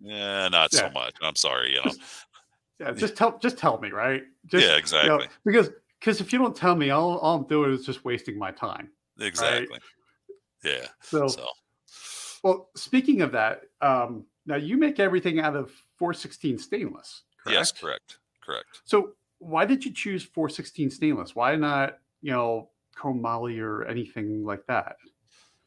yeah, not so much. I'm sorry, you know. Yeah, just tell just tell me, right? Just, yeah, you know, exactly, because because if you don't tell me, all, all I'm doing is just wasting my time. exactly. Yeah. So, So well, speaking of that, um, now you make everything out of 416 stainless, correct? yes, correct, correct. So why did you choose 416 stainless? Why not, you know, chromoly or anything like that?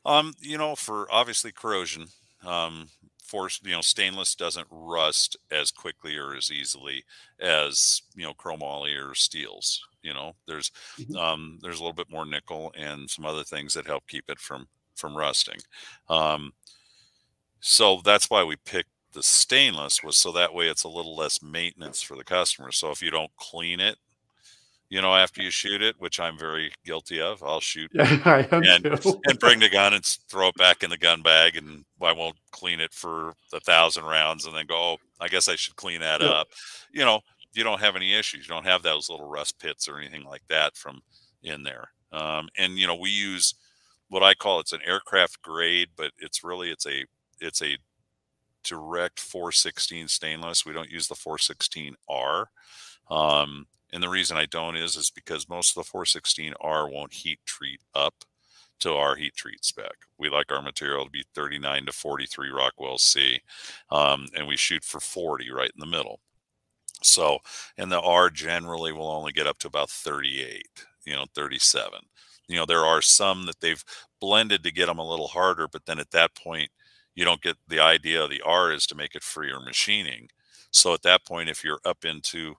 Um, you know, for obviously corrosion, um, for you know, stainless doesn't rust as quickly or as easily as you know, chromoly or steels. You know, there's Mhm. um, there's a little bit more nickel and some other things that help keep it from from rusting. Um, so that's why we picked the stainless was so that way it's a little less maintenance for the customer. So if you don't clean it, you know, after you shoot it, which I'm very guilty of, I'll shoot Yeah, I am And- too. and bring the gun and throw it back in the gun bag and I won't clean it for a thousand rounds and then go, oh, I guess I should clean that Yeah. up. You know, you don't have any issues. You don't have those little rust pits or anything like that from in there. Um, and you know, we use what I call it's an aircraft grade, but it's really it's a it's a direct 416 stainless. We don't use the 416R. Um, and the reason I don't is is because most of the 416R won't heat treat up to our heat treat spec. We like our material to be 39 to 43 Rockwell C, um, and we shoot for 40 right in the middle. So, and the R generally will only get up to about 38, you know, 37. You know, there are some that they've blended to get them a little harder, but then at that point, you don't get the idea of the R is to make it freer machining. So at that point, if you're up into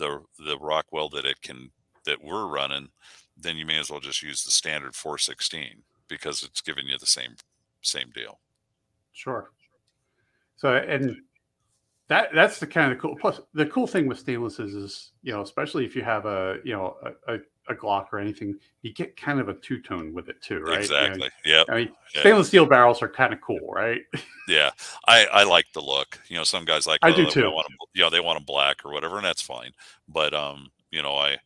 the the Rockwell that it can that we're running, then you may as well just use the standard 416 because it's giving you the same same deal. Sure. So and that that's the kind of cool. Plus, the cool thing with stainlesses is you know, especially if you have a you know a, a, a Glock or anything, you get kind of a two tone with it too, right? You know, Exactly. Yeah. I mean, Yeah. stainless steel barrels are kind of cool, right? Yeah. I I like the look. You know, some guys like I oh, do too. Want them, you know, they want them black or whatever, and that's fine. But um, you know, I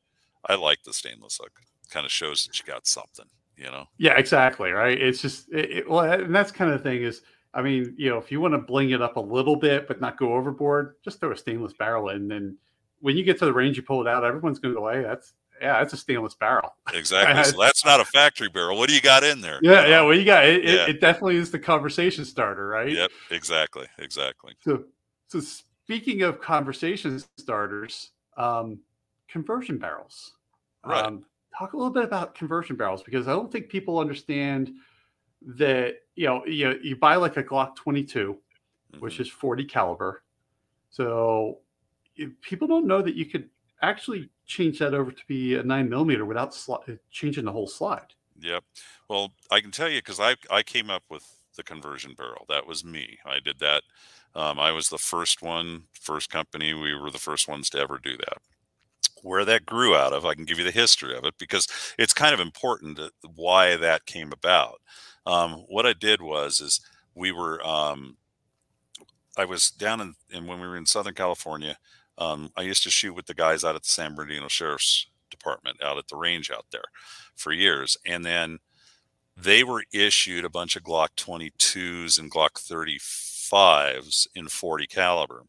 I like the stainless look. Kind of shows that you got something. You know. Yeah, exactly. Right. It's just it, it, well, and that's kind of thing is. I mean, you know, if you want to bling it up a little bit but not go overboard, just throw a stainless barrel in. And then when you get to the range, you pull it out. Everyone's going to go, "Hey, that's yeah, that's a stainless barrel." Exactly. so that's not a factory barrel. What do you got in there? You Yeah, know? yeah. Well, you got it, Yeah. it. It definitely is the conversation starter, right? Yep. Exactly. Exactly. So, so speaking of conversation starters, um, conversion barrels. Right. Um, talk a little bit about conversion barrels because I don't think people understand that you know you you buy like a Glock 22, which Mhm. is 40 caliber. So people don't know that you could actually change that over to be a nine millimeter without sli- changing the whole slide. Yep. Well, I can tell you because I I came up with the conversion barrel. That was me. I did that. Um, I was the first one, first company. We were the first ones to ever do that. where that grew out of. I can give you the history of it because it's kind of important why that came about. Um, what I did was is we were um, I was down in, in, when we were in Southern California. Um, I used to shoot with the guys out at the San Bernardino Sheriff's Department out at the range out there for years, and then they were issued a bunch of Glock 22s and Glock 35s in 40 caliber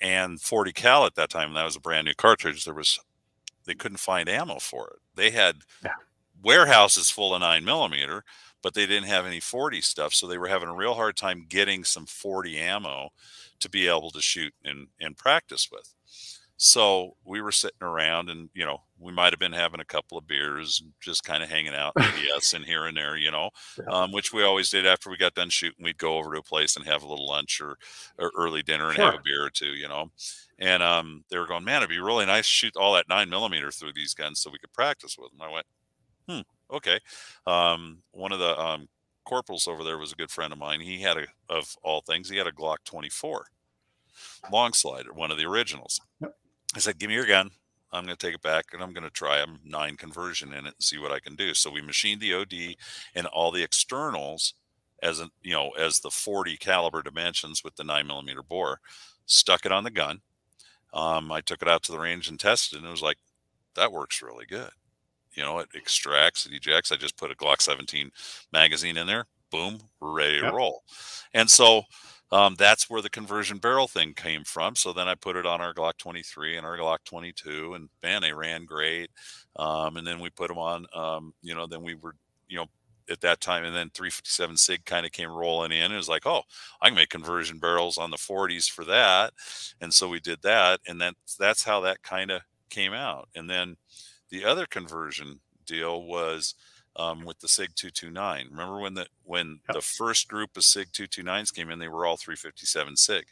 and 40 cal at that time that was a brand new cartridge there was they couldn't find ammo for it they had yeah. Warehouses full of 9 millimeter but they didn't have any 40 stuff so they were having a real hard time getting some 40 ammo to be able to shoot and, and practice with so we were sitting around and, you know, we might have been having a couple of beers, and just kind of hanging out, yes, and here and there, you know, yeah. um, which we always did after we got done shooting. We'd go over to a place and have a little lunch or, or early dinner and sure. have a beer or two, you know. And um, they were going, man, it'd be really nice to shoot all that nine millimeter through these guns so we could practice with them. I went, hmm, okay. Um, one of the um, corporals over there was a good friend of mine. He had a, of all things, he had a Glock 24 long slider, one of the originals. Yep. I said, "Give me your gun. I'm going to take it back and I'm going to try a nine conversion in it and see what I can do." So we machined the OD and all the externals as a you know as the 40 caliber dimensions with the nine millimeter bore. Stuck it on the gun. Um, I took it out to the range and tested, and it was like that works really good. You know, it extracts, it ejects. I just put a Glock 17 magazine in there. Boom, we're ready yep. to roll. And so um, that's where the conversion barrel thing came from. So then I put it on our Glock 23 and our Glock 22, and man, they ran great. Um, and then we put them on, um, you know, then we were, you know, at that time, and then 357 Sig kind of came rolling in. It was like, oh, I can make conversion barrels on the 40s for that, and so we did that, and then that's how that kind of came out. And then the other conversion deal was um, with the SIG 229. Remember when the when yep. the first group of SIG 229s came in, they were all 357 SIG,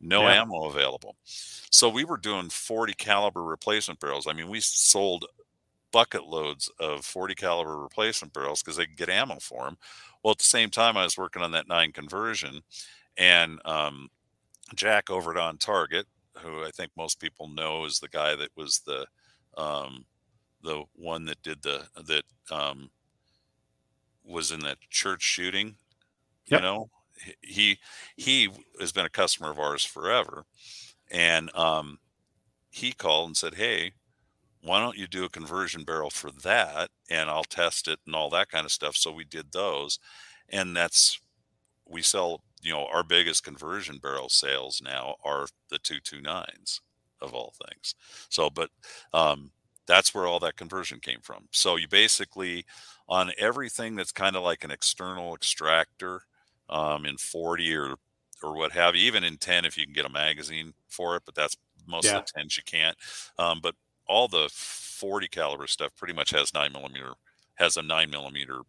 no yeah. ammo available. So we were doing 40 caliber replacement barrels. I mean, we sold bucket loads of 40 caliber replacement barrels because they could get ammo for them. Well, at the same time, I was working on that nine conversion, and um, Jack over at On Target, who I think most people know is the guy that was the um, the one that did the that um, was in that church shooting. Yep. You know, he he has been a customer of ours forever, and um, he called and said, "Hey, why don't you do a conversion barrel for that, and I'll test it and all that kind of stuff." So we did those, and that's we sell. You know, our biggest conversion barrel sales now are the two two nines of all things. So, but um, that's where all that conversion came from. So you basically on everything that's kind of like an external extractor um, in 40 or or what have you, even in 10 if you can get a magazine for it, but that's most yeah. of the 10s you can't. Um, but all the 40 caliber stuff pretty much has nine millimeter has a nine millimeter,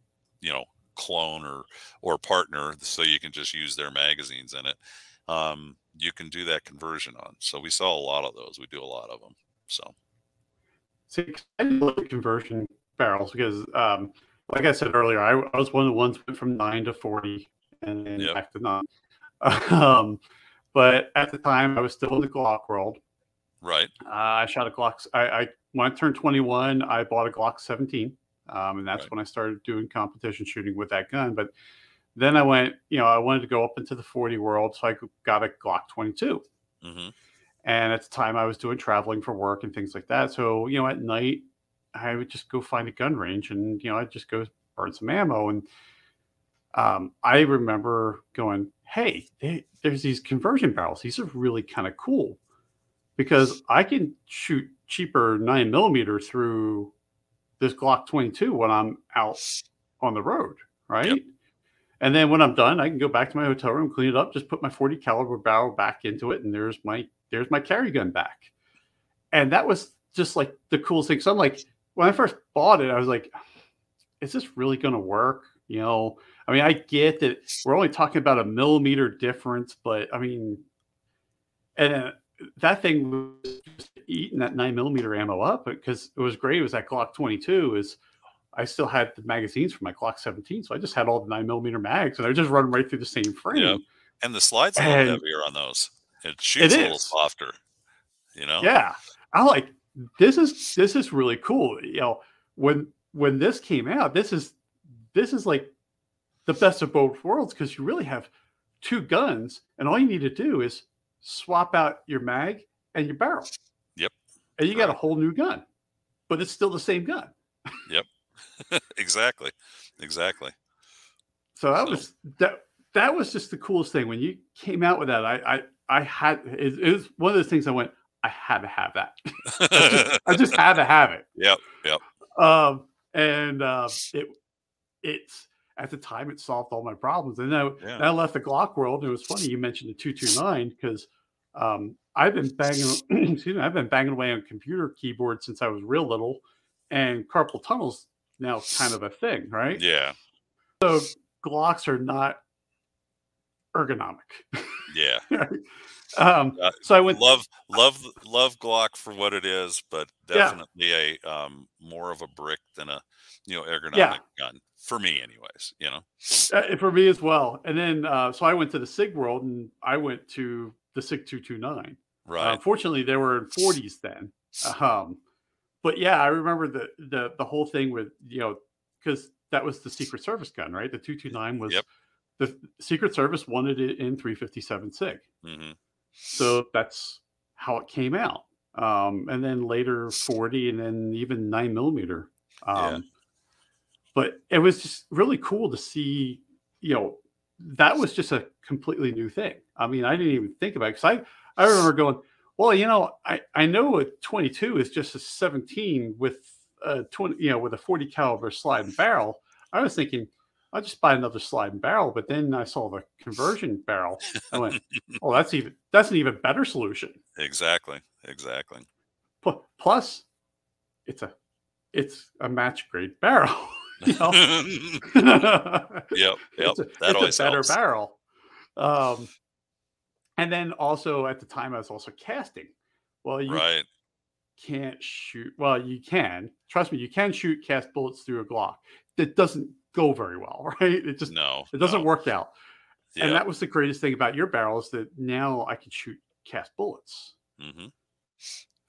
you know, clone or or partner, so you can just use their magazines in it. Um, you can do that conversion on. So we sell a lot of those. We do a lot of them. So. See, I look at conversion barrels because um, like I said earlier, I, I was one of the ones went from nine to forty and then yep. back to nine. um, but at the time, I was still in the Glock world. Right. Uh, I shot a Glock. I, I when I turned twenty one, I bought a Glock seventeen, um, and that's right. when I started doing competition shooting with that gun. But then I went, you know, I wanted to go up into the forty world, so I got a Glock twenty two. Mm-hmm. And at the time, I was doing traveling for work and things like that. So you know, at night I would just go find a gun range and you know I'd just go burn some ammo and um, I remember going, "Hey, they, there's these conversion barrels. These are really kind of cool because I can shoot cheaper nine millimeter through this Glock 22 when I'm out on the road, right? Yep. And then when I'm done, I can go back to my hotel room, clean it up, just put my 40 caliber barrel back into it, and there's my there's my carry gun back. And that was just like the coolest thing. So I'm like, when I first bought it, I was like, is this really going to work? You know, I mean, I get that we're only talking about a millimeter difference, but I mean, and uh, that thing was just eating that nine millimeter ammo up because it was great. It was that Glock 22 is I still had the magazines for my Glock 17. So I just had all the nine millimeter mags and I just run right through the same frame. Yeah. And the slide's a little and heavier on those. It shoots it a little softer, you know? Yeah. I like this is this is really cool. You know, when when this came out, this is this is like the best of both worlds because you really have two guns, and all you need to do is swap out your mag and your barrel. Yep. And you got a whole new gun, but it's still the same gun. Yep. exactly. Exactly. So that so. was that. That was just the coolest thing when you came out with that. I I, I had it, it was one of those things I went. I had to have that. I, just, I, just, had to have it. Yep. Yep. Um, and uh, it it's at the time it solved all my problems. And then yeah. I left the Glock world. And it was funny you mentioned the 229 because um, I've been banging excuse me, I've been banging away on computer keyboard since I was real little. And carpal tunnel's now kind of a thing, right? Yeah. So Glocks are not ergonomic. Yeah. um, uh, so I went love love love Glock for what it is, but definitely yeah. a um, more of a brick than a you know ergonomic yeah. gun for me, anyways. You know, uh, for me as well. And then uh, so I went to the Sig world, and I went to the Sig two two nine. Right. Unfortunately, uh, they were in forties then. Um, but yeah, I remember the the the whole thing with you know because that was the Secret Service gun, right? The two two nine was. Yep. The Secret Service wanted it in 357 SIG. Mm-hmm. So that's how it came out. Um, and then later 40 and then even nine millimeter. Um, yeah but it was just really cool to see, you know, that was just a completely new thing. I mean, I didn't even think about it because I, I remember going, well, you know, I, I know a 22 is just a 17 with a 20, you know, with a 40 caliber slide and barrel. I was thinking, I'll just buy another slide and barrel. But then I saw the conversion barrel. I went, oh, that's even that's an even better solution. Exactly. Exactly. Plus, it's a it's a match grade barrel. You know? yep, yep. It's a, that it's a better helps. barrel. Um, and then also at the time I was also casting. Well, you right. can't shoot. Well, you can. Trust me, you can shoot cast bullets through a Glock. It doesn't go very well, right? It just no, it doesn't no. work out. Yep. And that was the greatest thing about your barrel is that now I can shoot cast bullets mm-hmm.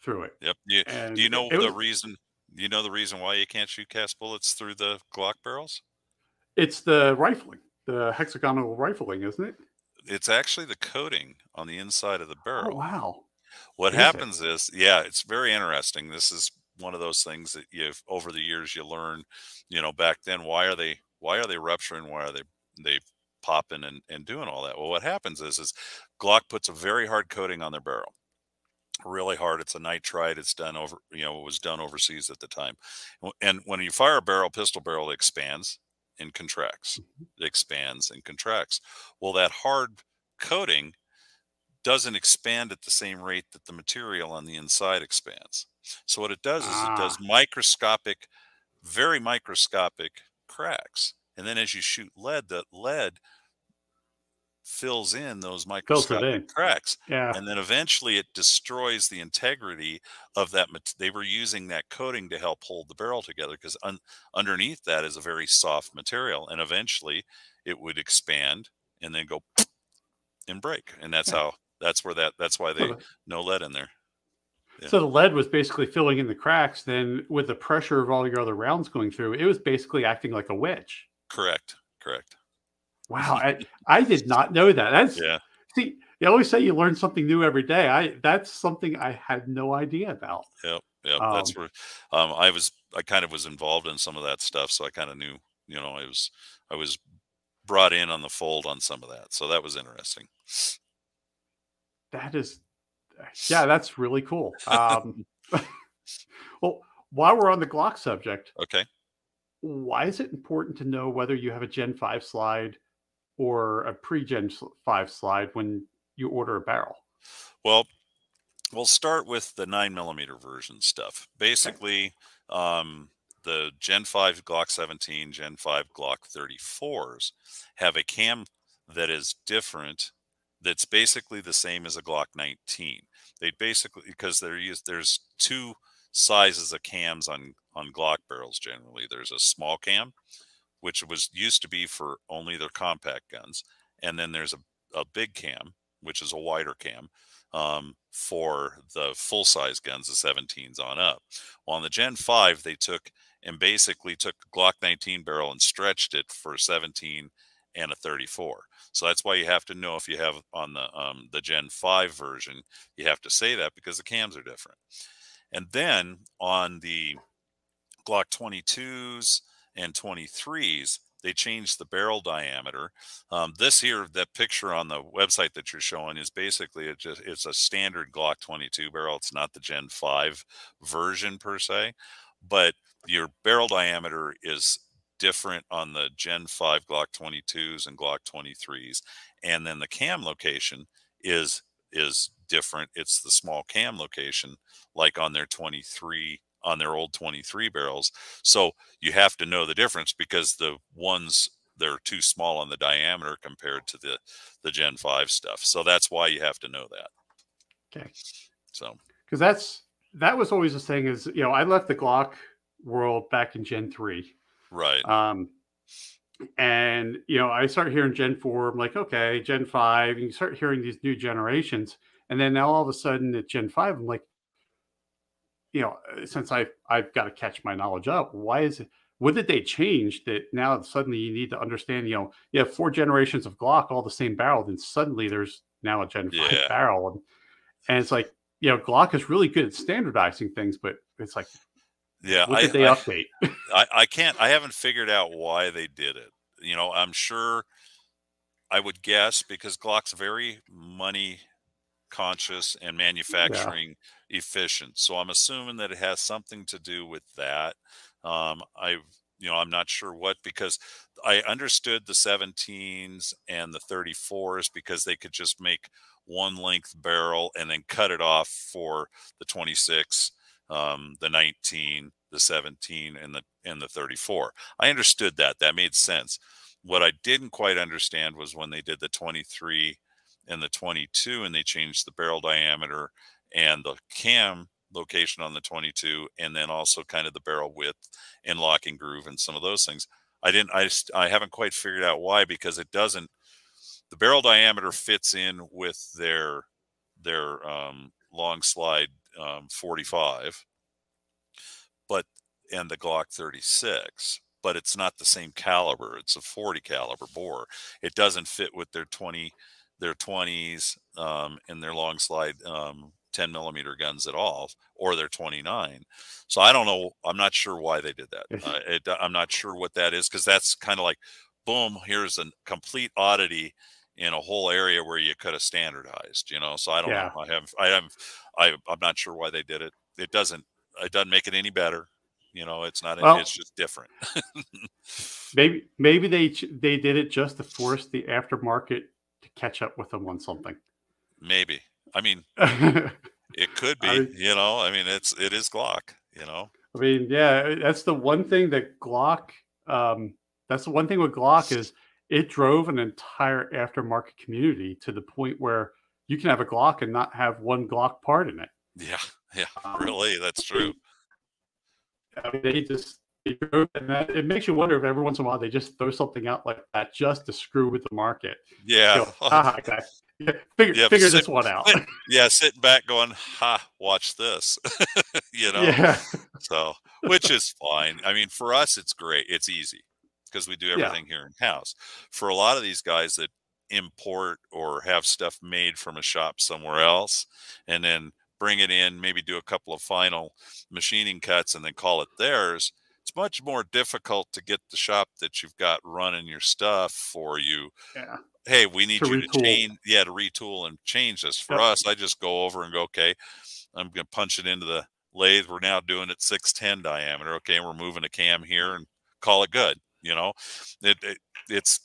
through it. Yep. You, do you know the was, reason? You know the reason why you can't shoot cast bullets through the Glock barrels? It's the rifling, the hexagonal rifling, isn't it? It's actually the coating on the inside of the barrel. Oh, wow. What happens is, yeah, it's very interesting. This is one of those things that you've over the years you learn, you know, back then why are they why are they rupturing? Why are they they popping and, and doing all that? Well, what happens is is Glock puts a very hard coating on their barrel really hard. It's a nitride. It's done over, you know, it was done overseas at the time. And when you fire a barrel, pistol barrel, expands and contracts. Mm-hmm. It expands and contracts. Well, that hard coating doesn't expand at the same rate that the material on the inside expands. So what it does is ah. it does ah. microscopic, very microscopic cracks. And then as you shoot lead, that lead fills in those microscopic in. cracks. Yeah. And then eventually it destroys the integrity of that. They were using that coating to help hold the barrel together because un, underneath that is a very soft material. And eventually it would expand and then go and break. And that's yeah. how, that's where that, that's why they, no lead in there. Yeah. So the lead was basically filling in the cracks. Then with the pressure of all your other rounds going through, it was basically acting like a wedge. Correct. Correct. Wow, I, I did not know that. That's yeah. See, you always say you learn something new every day. I that's something I had no idea about. Yep, yep. Um, that's where um, I was. I kind of was involved in some of that stuff, so I kind of knew. You know, I was I was brought in on the fold on some of that, so that was interesting. That is, yeah, that's really cool. Um, well, while we're on the Glock subject, okay, why is it important to know whether you have a Gen Five slide or a pre-gen 5 slide when you order a barrel? Well, we'll start with the 9 millimeter version stuff. Basically, okay. um, the Gen 5 Glock 17, Gen 5 Glock 34s have a cam that is different that's basically the same as a Glock 19. They basically because there's two sizes of cams on on Glock barrels generally. There's a small cam which was used to be for only their compact guns. And then there's a, a big cam, which is a wider cam. um, for the full size guns, the 17s on up. Well, on the Gen 5, they took and basically took Glock 19 barrel and stretched it for 17 and a 34. So that's why you have to know if you have on the um, the Gen 5 version, you have to say that because the cams are different. And then on the Glock 22s and 23s, they changed the barrel diameter. Um, this here, that picture on the website that you're showing is basically it just it's a standard Glock 22 barrel. It's not the Gen 5 version per se, but your barrel diameter is different on the Gen 5 Glock 22s and Glock 23s, and then the cam location is is different. It's the small cam location, like on their 23 on their old 23 barrels. So you have to know the difference because the ones they're too small on the diameter compared to the the Gen 5 stuff. So that's why you have to know that. Okay. So because that's that was always the thing is you know I left the Glock world back in Gen 3. Right. Um and you know I start hearing Gen 4, I'm like, okay, Gen 5, and you start hearing these new generations. And then now all of a sudden at Gen 5, I'm like, you know, since I've I've got to catch my knowledge up, why is it what did they change that now suddenly you need to understand, you know, you have four generations of Glock, all the same barrel, then suddenly there's now a Gen 5 Yeah. barrel. And and it's like, you know, Glock is really good at standardizing things, but it's like, yeah, what I, they I, update? I I can't I haven't figured out why they did it. You know, I'm sure I would guess because Glock's very money conscious and manufacturing efficient. So I'm assuming that it has something to do with that. Um, I, you know, I'm not sure what because I understood the 17s and the 34s because they could just make one length barrel and then cut it off for the 26, um, the 19, the 17, and the and the 34. I understood that. That made sense. What I didn't quite understand was when they did the 23 and the 22 and they changed the barrel diameter and the cam location on the 22 and then also kind of the barrel width and locking groove and some of those things i didn't i i haven't quite figured out why because it doesn't the barrel diameter fits in with their their um, long slide um, 45 but and the glock 36 but it's not the same caliber it's a 40 caliber bore. It doesn't fit with their 20 their 20s um, and their long slide um, 10 millimeter guns at all or their 29 so i don't know i'm not sure why they did that. Uh, it, i'm not sure what that is because that's kind of like boom here's a complete oddity in a whole area where you could have standardized you know so i don't Yeah. know i have i have I, i'm not sure why they did it it doesn't it doesn't make it any better you know it's not Well- it's just different maybe maybe they they did it just to force the aftermarket to catch up with them on something. maybe i mean it could be I- you know i mean it's it is glock you know I mean, yeah, that's the one thing that Glock. Um, that's the one thing with Glock is it drove an entire aftermarket community to the point where you can have a Glock and not have one Glock part in it. yeah yeah Um, really that's true. I mean, they just they drove, and that, it makes you wonder if every once in a while they just throw something out like that just to screw with the market. yeah. Go, "Haha, guys, yeah, figure Yep, figure sit- this one out. yeah sitting back going ha watch this you know? Yeah, so which is fine. I mean for us it's great. It's easy because we do Yeah. everything here in house for a lot of these guys that import or have stuff made from a shop somewhere else and then bring it in maybe do a couple of final machining cuts and then call it theirs it's much more difficult to get the shop that you've got running your stuff for you yeah, hey, we need To you to change, yeah, to retool and change this. For Yep. us, I just go over and go, okay, I'm going to punch it into the lathe. We're now doing it 610 diameter. Okay, we're moving a cam here and call it good. You know, it, it it's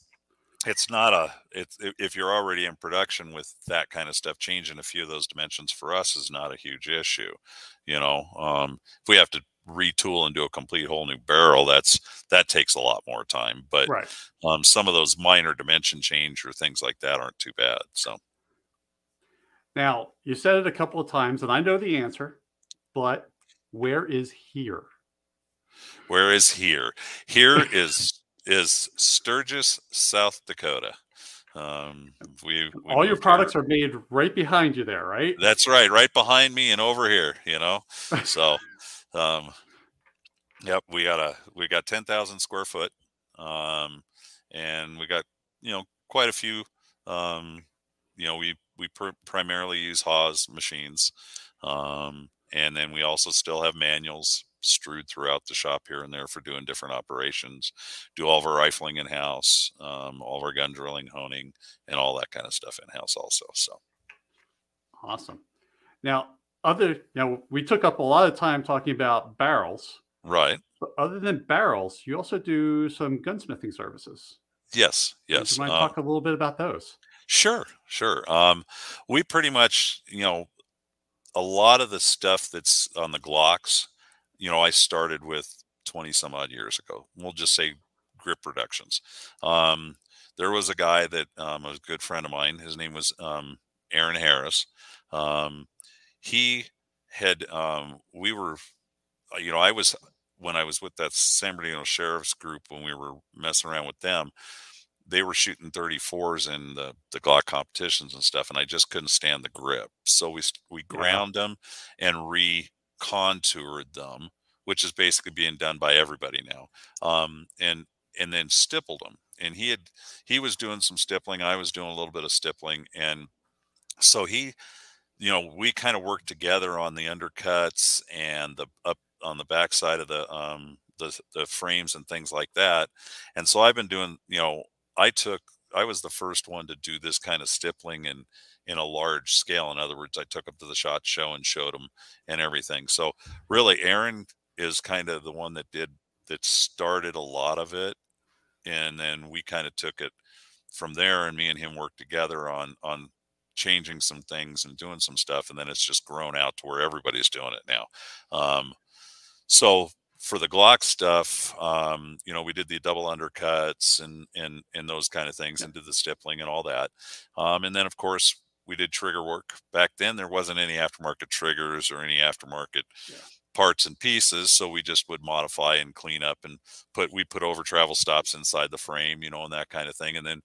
it's not a it's if you're already in production with that kind of stuff changing a few of those dimensions for us is not a huge issue you know um if we have to retool and do a complete whole new barrel that's that takes a lot more time but right. um, some of those minor dimension change or things like that aren't too bad. So Now you said it a couple of times, and I know the answer, but where is here? Where is here? Here is is Sturgis, South Dakota. Um, we, we all your products here. are made right behind you there, right? That's right, right behind me and over here. You know, so um, yep, we got a we got ten thousand square foot, um, and we got you know quite a few. Um, you know, we we pr- primarily use Haas machines, um, and then we also still have manuals strewed throughout the shop here and there for doing different operations. Do all of our rifling in house, um, all of our gun drilling, honing, and all that kind of stuff in house also. So awesome. Now, other you know, we took up a lot of time talking about barrels. Right. But other than barrels, you also do some gunsmithing services. Yes. Yes. Would you mind um, talk a little bit about those? Sure. Sure. Um, we pretty much, you know, a lot of the stuff that's on the Glocks you know, I started with 20 some odd years ago. We'll just say grip reductions. Um, there was a guy that um, was a good friend of mine. His name was um, Aaron Harris. Um, he had, um, we were, uh, you know, I was, when I was with that San Bernardino Sheriff's group, when we were messing around with them, they were shooting 34s in the, the Glock competitions and stuff, and I just couldn't stand the grip. So we, we ground yeah. them and re contoured them, which is basically being done by everybody now, um, and and then stippled them. And he had he was doing some stippling. I was doing a little bit of stippling, and so he, you know, we kind of worked together on the undercuts and the up on the backside of the um, the the frames and things like that. And so I've been doing, you know, I took I was the first one to do this kind of stippling and in a large scale. In other words, I took them to the shot show and showed them and everything. So really, Aaron is kind of the one that did that started a lot of it, and then we kind of took it from there. And me and him worked together on on changing some things and doing some stuff, and then it's just grown out to where everybody's doing it now. Um, so for the Glock stuff, um, you know, we did the double undercuts and and and those kind of things, and did the stippling and all that. Um, and then, of course, we did trigger work. Back then, there wasn't any aftermarket triggers or any aftermarket yeah. parts and pieces, so we just would modify and clean up and put we put over travel stops inside the frame, you know, and that kind of thing. And then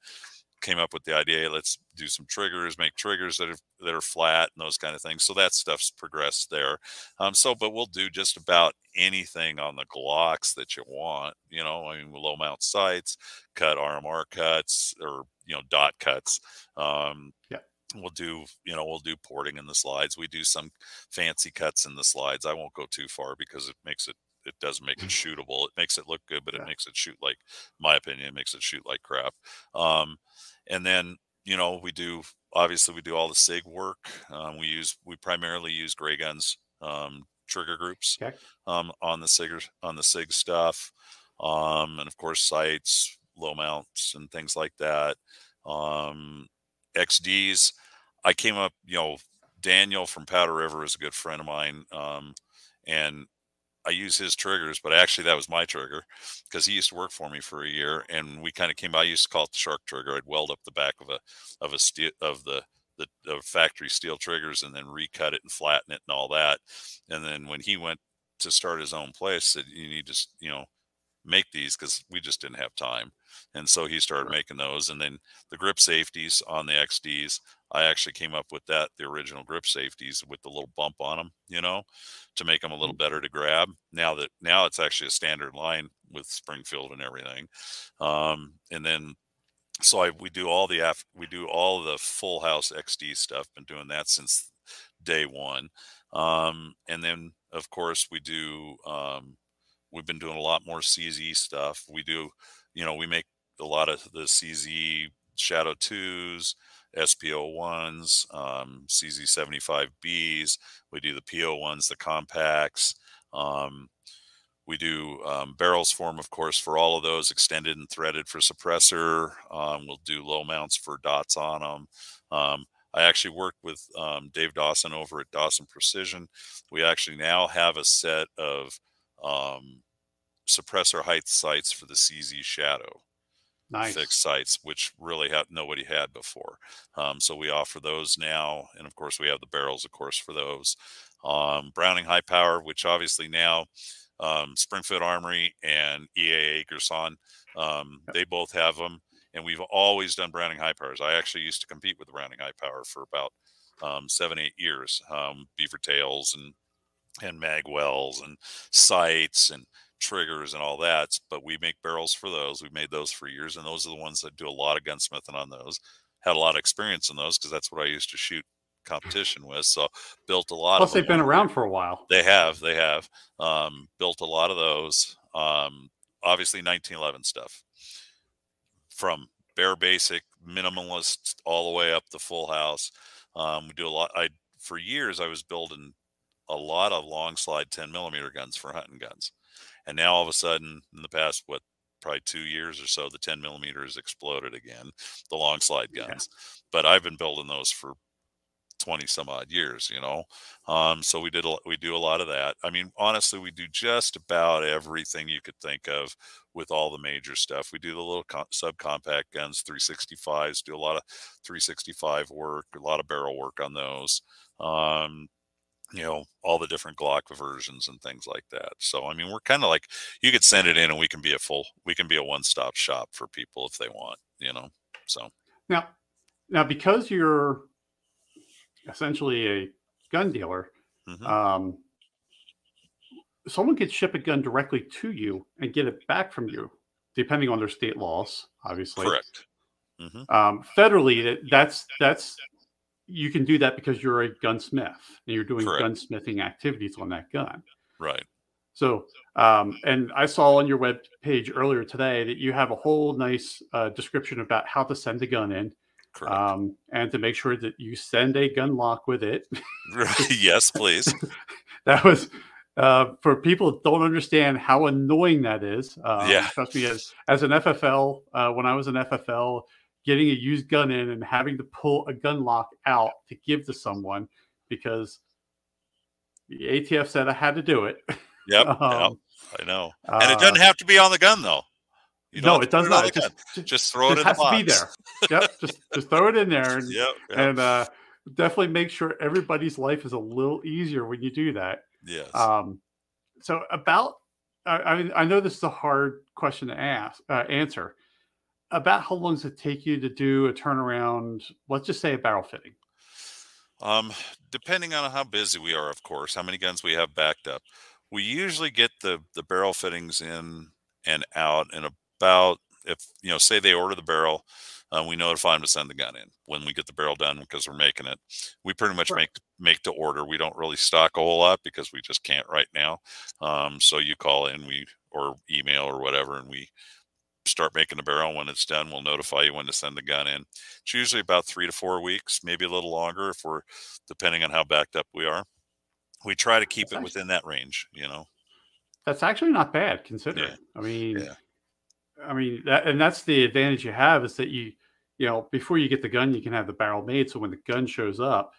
came up with the idea, let's do some triggers, make triggers that are that are flat and those kind of things. So that stuff's progressed there. Um, so, but we'll do just about anything on the Glocks that you want. You know, I mean, low mount sights, cut RMR cuts, or you know, dot cuts. Um, yeah we'll do you know we'll do porting in the slides. We do some fancy cuts in the slides. I won't go too far because it makes it it doesn't make it mm. shootable. It makes it look good but yeah. it makes it shoot like my opinion it makes it shoot like crap. Um, and then you know we do obviously we do all the sig work. Um, we use we primarily use Grey Guns um, trigger groups okay. um, on the sig on the sig stuff. Um, and of course sights low mounts and things like that. Um, xds I came up, you know, Daniel from Powder River is a good friend of mine. Um, and I use his triggers, but actually that was my trigger because he used to work for me for a year, and we kind of came. I used to call it the shark trigger. I'd weld up the back of a of a steel of the the of factory steel triggers and then recut it and flatten it and all that. And then when he went to start his own place, said you need to you know make these because we just didn't have time. And so he started making those. And then the grip safeties on the XDs, I actually came up with that, the original grip safeties with the little bump on them, you know, to make them a little mm. better to grab. Now that now it's actually a standard line with Springfield and everything. Um, and then so I we do all the af- we do all the full house XD stuff. Been doing that since day one. Um, and then of course we do um, we've been doing a lot more CZ stuff. We do, you know, we make a lot of the CZ Shadow 2s, SPO 1s, um, CZ 75Bs. We do the PO 1s, the compacts. Um, we do um, barrels form, of course, for all of those extended and threaded for suppressor. Um, we'll do low mounts for dots on them. Um, I actually worked with um, Dave Dawson over at Dawson Precision. We actually now have a set of um, suppressor height sights for the CZ Shadow. Nice. Fixed sights, which really had nobody had before. Um, so we offer those now, and of course we have the barrels, of course, for those. Um, Browning High Power, which obviously now um, Springfield Armory and EAA Girsan, um, yep. they both have them, and we've always done Browning high powers. I actually used to compete with Browning high power for about um, seven, eight years, um, beaver tails and and magwells and sights and triggers and all that. But we make barrels for those. We've made those for years, and those are the ones that do a lot of gunsmithing on those. Had a lot of experience in those because that's what I used to shoot competition with. So built a lot. Plus, they've been around for a while. They have. They have um, built a lot of those. Um, obviously, 1911 stuff from bare basic minimalist all the way up the full house. Um, we do a lot. I for years I was building a lot of long slide 10 millimeter guns for hunting guns, and now all of a sudden in the past what probably two years or so the 10 millimeter has exploded again, the long slide guns. Yeah. But I've been building those for 20 some odd years you know um, so we did a, we do a lot of that i mean honestly we do just about everything you could think of with all the major stuff we do the little subcompact guns 365s do a lot of 365 work a lot of barrel work on those um, you know all the different glock versions and things like that so i mean we're kind of like you could send it in and we can be a full we can be a one-stop shop for people if they want you know so now now because you're essentially a gun dealer, mm-hmm. um, someone could ship a gun directly to you and get it back from you, depending on their state laws, obviously. Correct. Mm-hmm. Um, federally, that's that's you can do that because you're a gunsmith and you're doing Correct. gunsmithing activities on that gun. Right. So, um, and I saw on your web page earlier today that you have a whole nice uh, description about how to send a gun in um, and to make sure that you send a gun lock with it. yes, please. that was uh, for people that don't understand how annoying that is. Um, yeah. Especially as as an FFL, uh, when I was an FFL, getting a used gun in and having to pull a gun lock out to give to someone because the ATF said I had to do it. Yep. um, yep I know. And it doesn't uh, have to be on the gun though. You no, it does not. It just, just, throw it in has the box. To be there. yep. Just just throw it in there. And, yep, yep. and uh, definitely make sure everybody's life is a little easier when you do that. Yes. Um, so about, I mean, I know this is a hard question to ask, uh, answer. About how long does it take you to do a turnaround? Let's just say a barrel fitting. Um, depending on how busy we are, of course, how many guns we have backed up. We usually get the the barrel fittings in and out in about if you know say they order the barrel uh, we notify them to send the gun in when we get the barrel done because we're making it we pretty much make make to order we don't really stock a whole lot because we just can't right now um, so you call in we or email or whatever and we start making the barrel when it's done we'll notify you when to send the gun in it's usually about three to four weeks maybe a little longer if we're depending on how backed up we are we try to keep that's it actually, within that range you know that's actually not bad considering yeah. i mean yeah I mean, that, and that's the advantage you have is that you, you know, before you get the gun, you can have the barrel made. So when the gun shows up,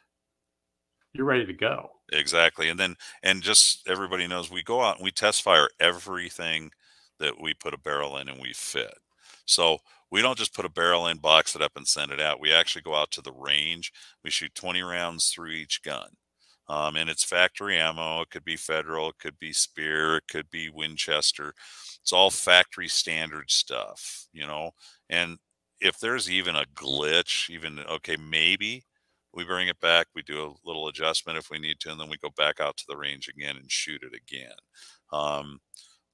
you're ready to go. Exactly. And then, and just everybody knows we go out and we test fire everything that we put a barrel in and we fit. So we don't just put a barrel in, box it up, and send it out. We actually go out to the range. We shoot 20 rounds through each gun. Um, and it's factory ammo. It could be Federal, it could be Speer, it could be Winchester. It's all factory standard stuff, you know. And if there's even a glitch, even okay, maybe we bring it back, we do a little adjustment if we need to, and then we go back out to the range again and shoot it again. Um,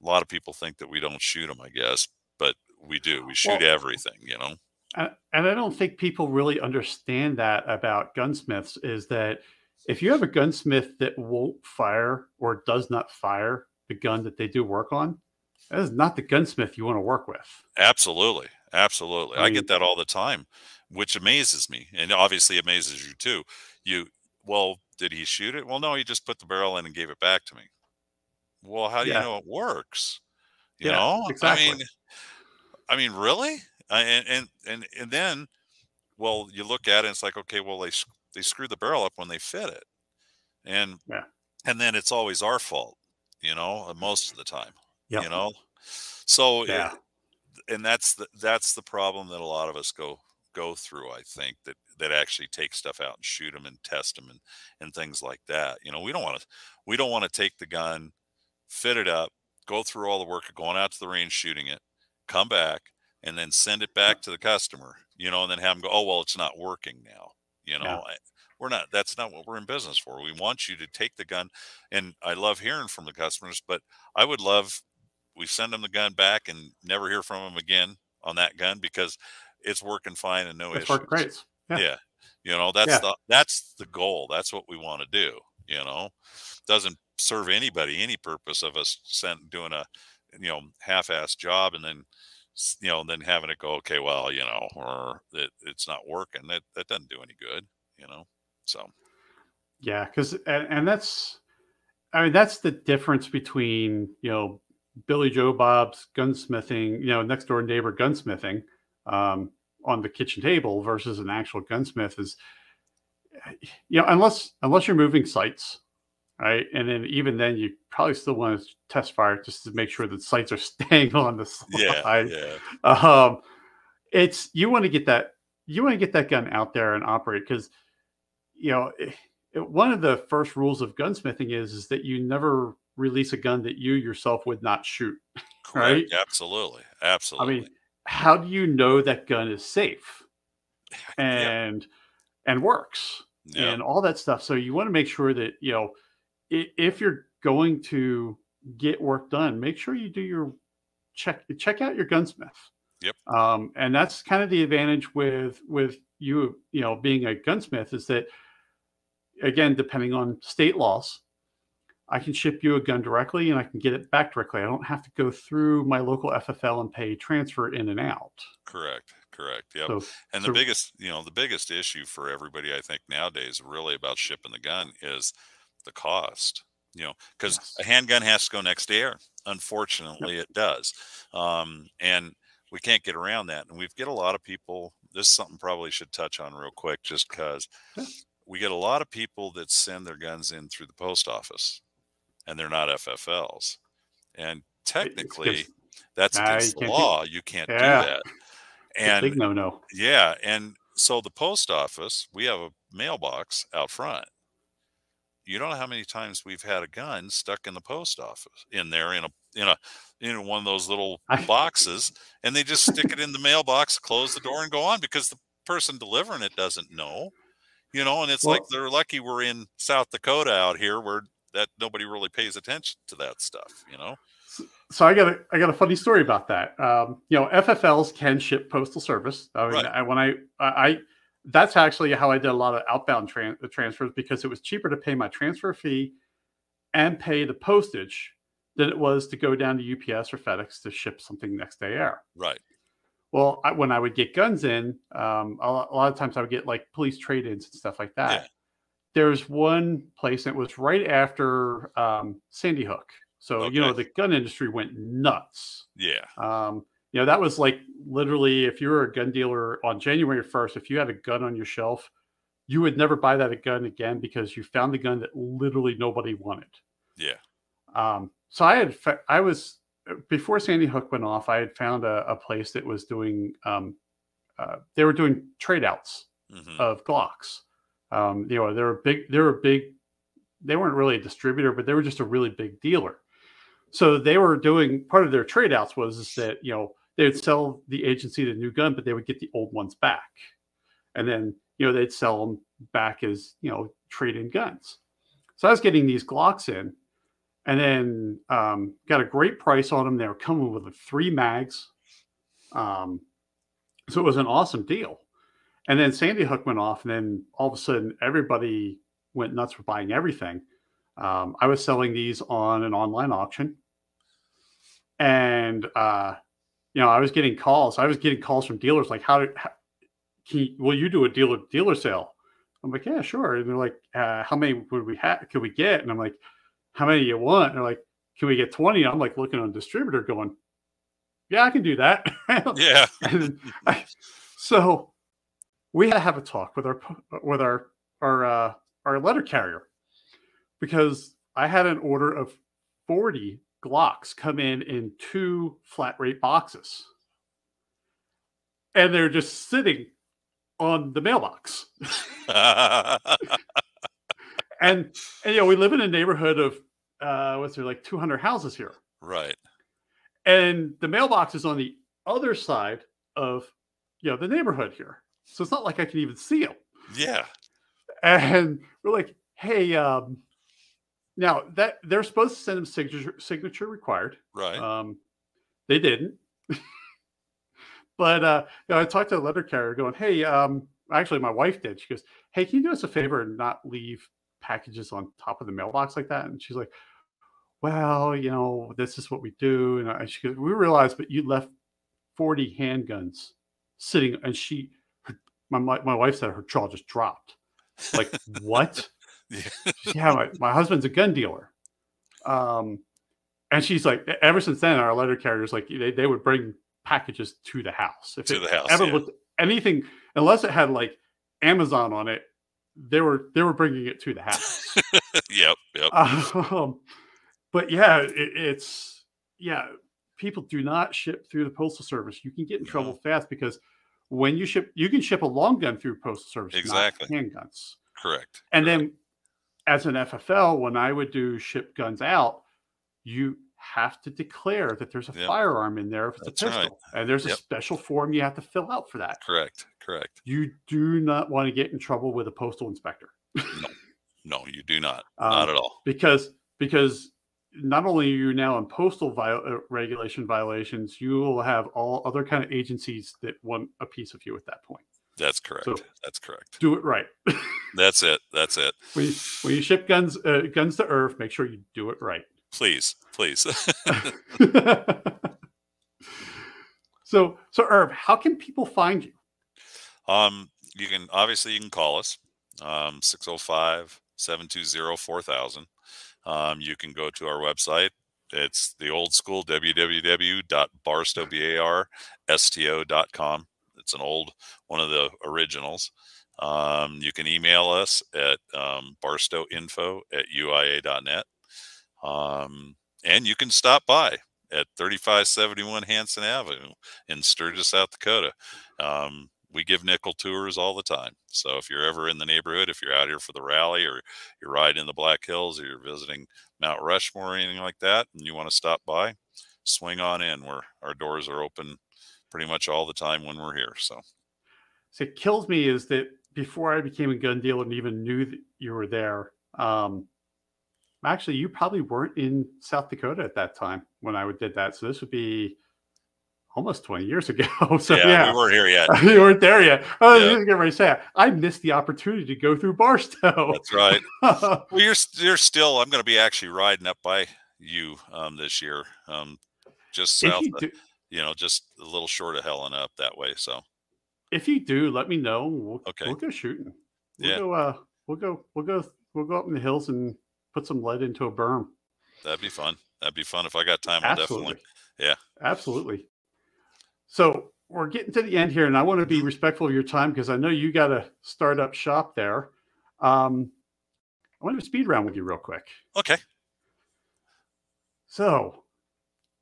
a lot of people think that we don't shoot them, I guess, but we do. We shoot well, everything, you know. And I don't think people really understand that about gunsmiths is that if you have a gunsmith that won't fire or does not fire the gun that they do work on, that is not the gunsmith you want to work with. Absolutely. Absolutely. I, mean, I get that all the time, which amazes me. And obviously amazes you too. You, well, did he shoot it? Well, no, he just put the barrel in and gave it back to me. Well, how do yeah. you know it works? You yeah, know, exactly. I mean, I mean, really? and, and, and, and then, well, you look at it and it's like, okay, well, they they screw the barrel up when they fit it, and yeah. and then it's always our fault, you know, uh, most of the time, yep. you know. So yeah, it, and that's the that's the problem that a lot of us go go through. I think that that actually take stuff out and shoot them and test them and and things like that. You know, we don't want to we don't want to take the gun, fit it up, go through all the work of going out to the range shooting it, come back, and then send it back to the customer, you know, and then have them go, oh, well, it's not working now. You know, Yeah. I, we're not, that's not what we're in business for. We want you to take the gun. And I love hearing from the customers, but I would love, we send them the gun back and never hear from them again on that gun because it's working fine and no It's issues. great. Yeah. Yeah. You know, that's Yeah. the, that's the goal. That's what we want to do. You know, doesn't serve anybody any purpose of us sent doing a, you know, half-ass job and then, you know, then having it go, okay, well, you know, or it, it's not working. That, that doesn't do any good, you know? So, Yeah, because and, and that's, I mean, that's the difference between you know Billy Joe Bob's gunsmithing, you know, next door neighbor gunsmithing um, on the kitchen table versus an actual gunsmith is, you know, unless unless you're moving sites, right, and then even then you probably still want to test fire just to make sure that sights are staying on the slide. yeah, um, it's you want to get that you want to get that gun out there and operate because you know it, it- one of the first rules of gunsmithing is is that you never release a gun that you yourself would not shoot. Right? Absolutely. Absolutely. I mean, how do you know that gun is safe Yeah. and and works yeah. and all that stuff? So you want to make sure that you know if you're going to get work done, make sure you do your check check out your gunsmith. Yep. Um, and that's kind of the advantage with with you you know being a gunsmith is that again depending on state laws i can ship you a gun directly and i can get it back directly i don't have to go through my local ffl and pay transfer in and out Correct. Correct. Yep. so And so- the biggest, you know, the biggest issue for everybody, I think nowadays, really about shipping the gun is the cost. You know, because Yes. a handgun has to go next to air. Unfortunately, it does, um, and we can't get around that. And we've get a lot of people. This is something probably should touch on real quick, just because we get a lot of people that send their guns in through the post office, and they're not FFLs. And technically, that's Nah, against the do- law. You can't Yeah. do that. And no no yeah, and so the post office, we have a mailbox out front. You don't know how many times we've had a gun stuck in the post office in there in a in a in one of those little boxes, and they just stick it in the mailbox, close the door, and go on because the person delivering it doesn't know, you know. And it's like they're lucky we're in South Dakota out here where that nobody really pays attention to that stuff, you know. so i got a i got a funny story about that um, you know ffls can ship postal service i mean Right. I, when I, I i that's actually how i did a lot of outbound tran- transfers because it was cheaper to pay my transfer fee and pay the postage than it was to go down to ups or fedex to ship something next day air Right. well I, when i would get guns in um, a, lot, a lot of times i would get like police trade-ins and stuff like that Yeah. there's one place that was right after um, sandy hook so you know the gun industry went nuts Yeah. um, you know, that was like literally if you were a gun dealer on January 1st, if you had a gun on your shelf, you would never buy that gun again because you found the gun that literally nobody wanted. Yeah. Um, so I had, I was, before Sandy Hook went off, I had found a, a place that was doing, um, uh, they were doing trade outs hmm of Glocks. Um, you know, they were big, they were big, they weren't really a distributor, but they were just a really big dealer. So they were doing part of their trade outs was that, you know, they would sell the agency the new gun, but they would get the old ones back. And then, you know, they'd sell them back as, you know, trade in guns. So I was getting these Glocks in and then um, got a great price on them. They were coming with three mags. Um, so it was an awesome deal. And then Sandy Hook went off, and then all of a sudden, everybody went nuts for buying everything. Um, I was selling these on an online auction, and uh, you know, I was getting calls. I was getting calls from dealers like, "How, how can you, will you do a dealer dealer sale?" I'm like, "Yeah, sure." And they're like, uh, "How many would we have? Could we get?" And I'm like, "How many you want?" And they're like, "Can we get 20?" I'm like looking on distributor, going, "Yeah, I can do that." Yeah. I, so we had to have a talk with our with our our uh, our letter carrier because I had an order of forty Glocks come in in two flat rate boxes, and they're just sitting on the mailbox. And and you know we live in a neighborhood of uh, what's there like two hundred houses here, right. and the mailbox is on the other side of you know the neighborhood here, so it's not like I can even see them. Yeah. And we're like, hey, um, now that they're supposed to send them signature signature required. Right. Um, they didn't. but uh, you know, I talked to the letter carrier going, hey, um, actually, my wife did. She goes, hey, can you do us a favor and not leave packages on top of the mailbox like that? And she's like, well, you know, this is what we do. And I, she goes, we realized, but you left 40 handguns sitting. And she, her, my, my, my wife said her jaw just dropped. Like, what? Yeah. yeah, my, my husband's a gun dealer. Um, and she's like, ever since then, our letter carriers like they, they would bring packages to the house. If To it the house, ever yeah. looked anything, unless it had like Amazon on it, they were they were bringing it to the house. yep. Yep. um, but yeah, it, it's yeah, people do not ship through the postal service. You can get in trouble fast because when you ship, you can ship a long gun through postal service, Exactly. handguns. Correct. And correct. then as an FFL, when I would do ship guns out, you have to declare that there's a Yep. firearm in there if it's That's a right. pistol. And there's a special form you have to fill out for that. Correct. Correct. You do not want to get in trouble with a postal inspector. No, no, you do not. Um, not at all. Because because not only are you now in postal viol- uh, regulation violations, you will have all other kind of agencies that want a piece of you at that point. That's correct. so- That's correct. Do it right. That's it. That's it. when, you, when you ship guns uh, guns to Earth, make sure you do it right. Please, please. so so Irv, how can people find you? um, you can obviously you can call us um 605 720 4000. Um, you can go to our website. It's the old school www.barsto.com. It's an old one of the originals. Um, you can email us at um, barstowinfo at uia.net. Um, and you can stop by at 3571 Hanson Avenue in Sturgis, South Dakota. Um, we give nickel tours all the time. So if you're ever in the neighborhood, if you're out here for the rally or you're riding in the Black Hills or you're visiting Mount Rushmore or anything like that, and you want to stop by, swing on in. Where our doors are open pretty much all the time when we're here. So So it kills me is that before I became a gun dealer and even knew that you were there, um, actually you probably weren't in South Dakota at that time when I did that. So this would be almost 20 years ago. so yeah, yeah, we weren't here yet. you weren't there yet. I was Yeah. getting ready to say I missed the opportunity to go through Bar-Sto. That's right. Well, you're you're still. I'm going to be actually riding up by you um, this year, um, just south. of- do, you know, just a little short of Helen up that way. So if you do, let me know. We'll, Okay. we'll go shooting. We'll Yeah. go. Uh, we'll go. We'll go. We'll go up in the hills and put some lead into a berm. that'd be fun. That'd be fun if I got time. I'll definitely. yeah. Absolutely. So we're getting to the end here, and I want to be respectful of your time because I know you got to start up shop there. Um, I want to speed round with you real quick. Okay. So,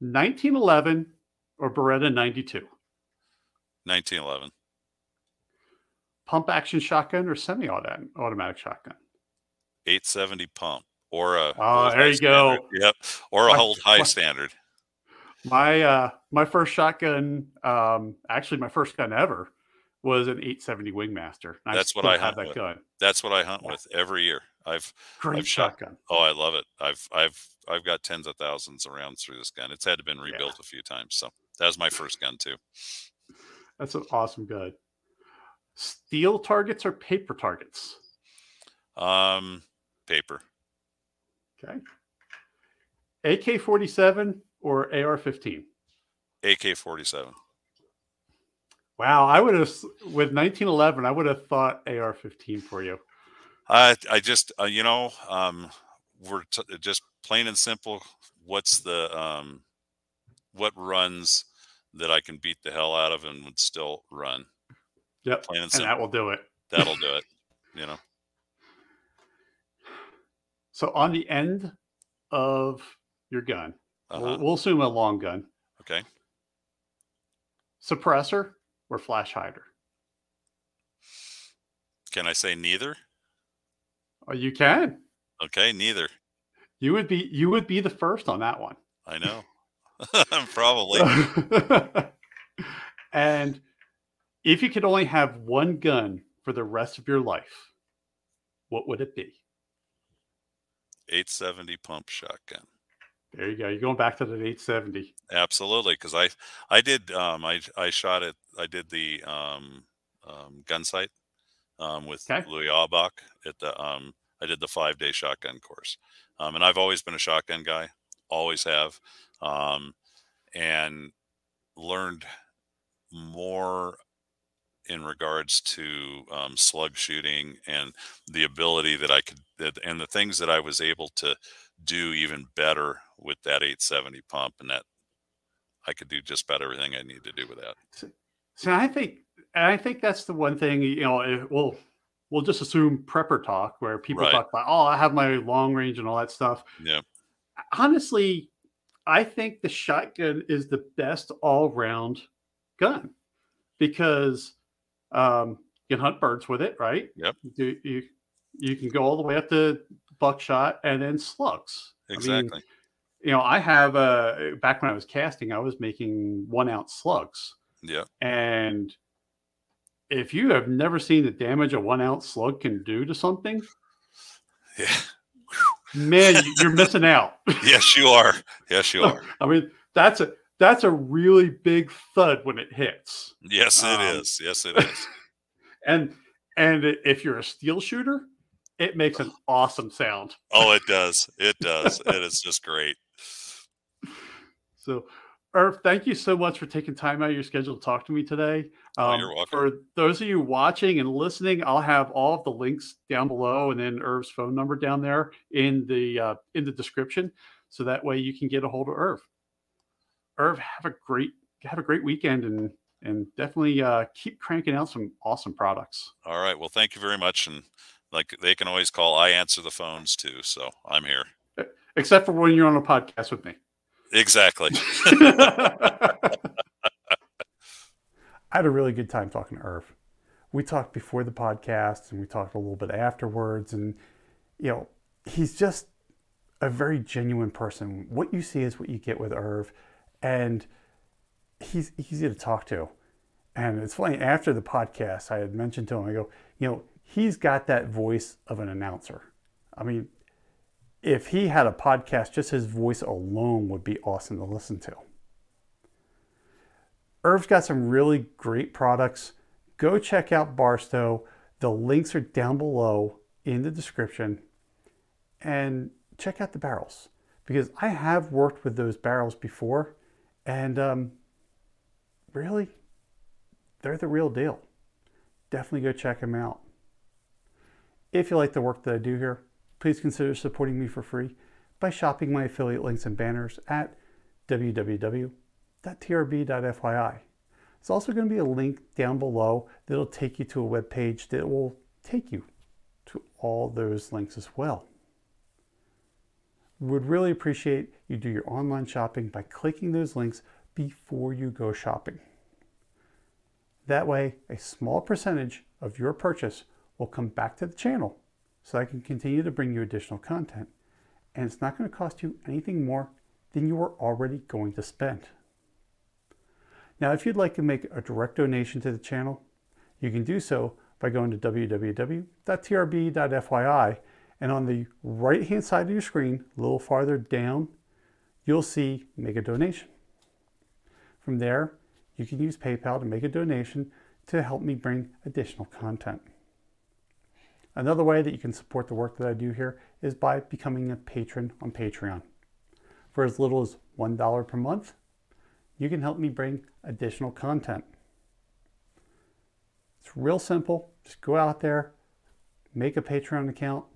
1911 or Beretta 92, 1911. pump action shotgun or semi-automatic shotgun. 870 pump or a. Oh, there you go. Yep. Or a hold high standard. My uh, my first shotgun, um, actually my first gun ever, was an 870 Wingmaster. That's what I have hunt that with. gun. That's what I hunt Yeah. with every year. I've Great I've shot- shotgun. oh I love it. I've I've I've got tens of thousands of rounds through this gun. It's had to been rebuilt a few times. So that was my first gun too. That's an awesome gun. Steel targets or paper targets? Um, paper. Okay. AK 47 or AR 15? AK 47. Wow, I would have, with 1911, I would have thought AR 15 for you. I I just uh, you know um we're t- just plain and simple. What's the um what runs that I can beat the hell out of and would still run? Yep. Plain and And that will do it. That'll do it. You know. So on the end of your gun, Uh-huh. we'll, we'll assume a long gun, Okay. suppressor or flash hider? Can I say neither? Oh, you can. Okay, neither. You would be you would be the first on that one. I know. Probably. and if you could only have one gun for the rest of your life, what would it be? 870 pump shotgun. There you go. You're going back to the 870. Absolutely, because I I did um I I shot it. I did the um, um Gunsite um with Okay. Louis Awerbuck at the um I did the five day shotgun course. Um, and I've always been a shotgun guy, always have, um, and learned more in regards to um, slug shooting and the ability that I could that, and the things that I was able to do even better with that 870 pump and that I could do just about everything I need to do with that. So I think I think that's the one thing you know. We'll we'll just assume prepper talk where people Right. talk about oh I have my long range and all that stuff. Yeah. Honestly, I think the shotgun is the best all round gun because um, you can hunt birds with it, right? Yep. Do you you can go all the way up to buckshot and then slugs. I mean, Exactly. you know, I have uh back when I was casting, I was making one ounce slugs. yeah. And if you have never seen the damage a one ounce slug can do to something, Yeah. Man, you- you're missing out. Yes, you are. Yes, you are. I mean, that's a that's a really big thud when it hits. Yes, it is. Um, Yes, it is. And and if you're a steel shooter, it makes an awesome sound. Oh, it does. It does. It is just great. So, Irv, thank you so much for taking time out of your schedule to talk to me today. Oh, Um, you're welcome. For those of you watching and listening, I'll have all of the links down below, and then Irv's phone number down there in the uh, in the description, so that way you can get a hold of Irv. Irv, have a great have a great weekend, and and definitely uh, keep cranking out some awesome products. All right. Well, thank you very much. And like they can always call. I answer the phones too. So I'm here. Except for when you're on a podcast with me. Exactly. I had a really good time talking to Irv. We talked before the podcast and we talked a little bit afterwards. And, you know, he's just a very genuine person. What you see is what you get with Irv. And he's easy to talk to. And it's funny, after the podcast, I had mentioned to him, I go, you know, he's got that voice of an announcer. I mean, if he had a podcast, just his voice alone would be awesome to listen to. Irv's got some really great products. Go check out Bar-Sto. The links are down below in the description. And check out the barrels because I have worked with those barrels before and um, really, they're the real deal. Definitely go check them out. If you like the work that I do here, please consider supporting me for free by shopping my affiliate links and banners at www trb.fyi. It's also going to be a link down below that'll take you to a web page that will take you to all those links as well. Would really appreciate you do your online shopping by clicking those links before you go shopping. That way, a small percentage of your purchase will come back to the channel so I can continue to bring you additional content. And it's not going to cost you anything more than you are already going to spend. Now, if you'd like to make a direct donation to the channel, you can do so by going to www.trb.fyi and on the right hand side of your screen, a little farther down, you'll see make a donation. From there, you can use PayPal to make a donation to help me bring additional content. Another way that you can support the work that I do here is by becoming a patron on Patreon. For as little as $1 per month, you can help me bring additional content. It's real simple. Just go out there, make a Patreon account,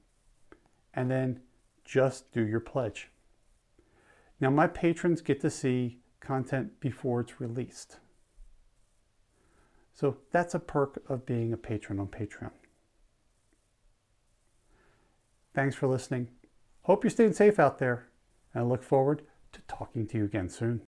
and then just do your pledge. Now, my patrons get to see content before it's released. So that's a perk of being a patron on Patreon. Thanks for listening. Hope you're staying safe out there, and I look forward to talking to you again soon.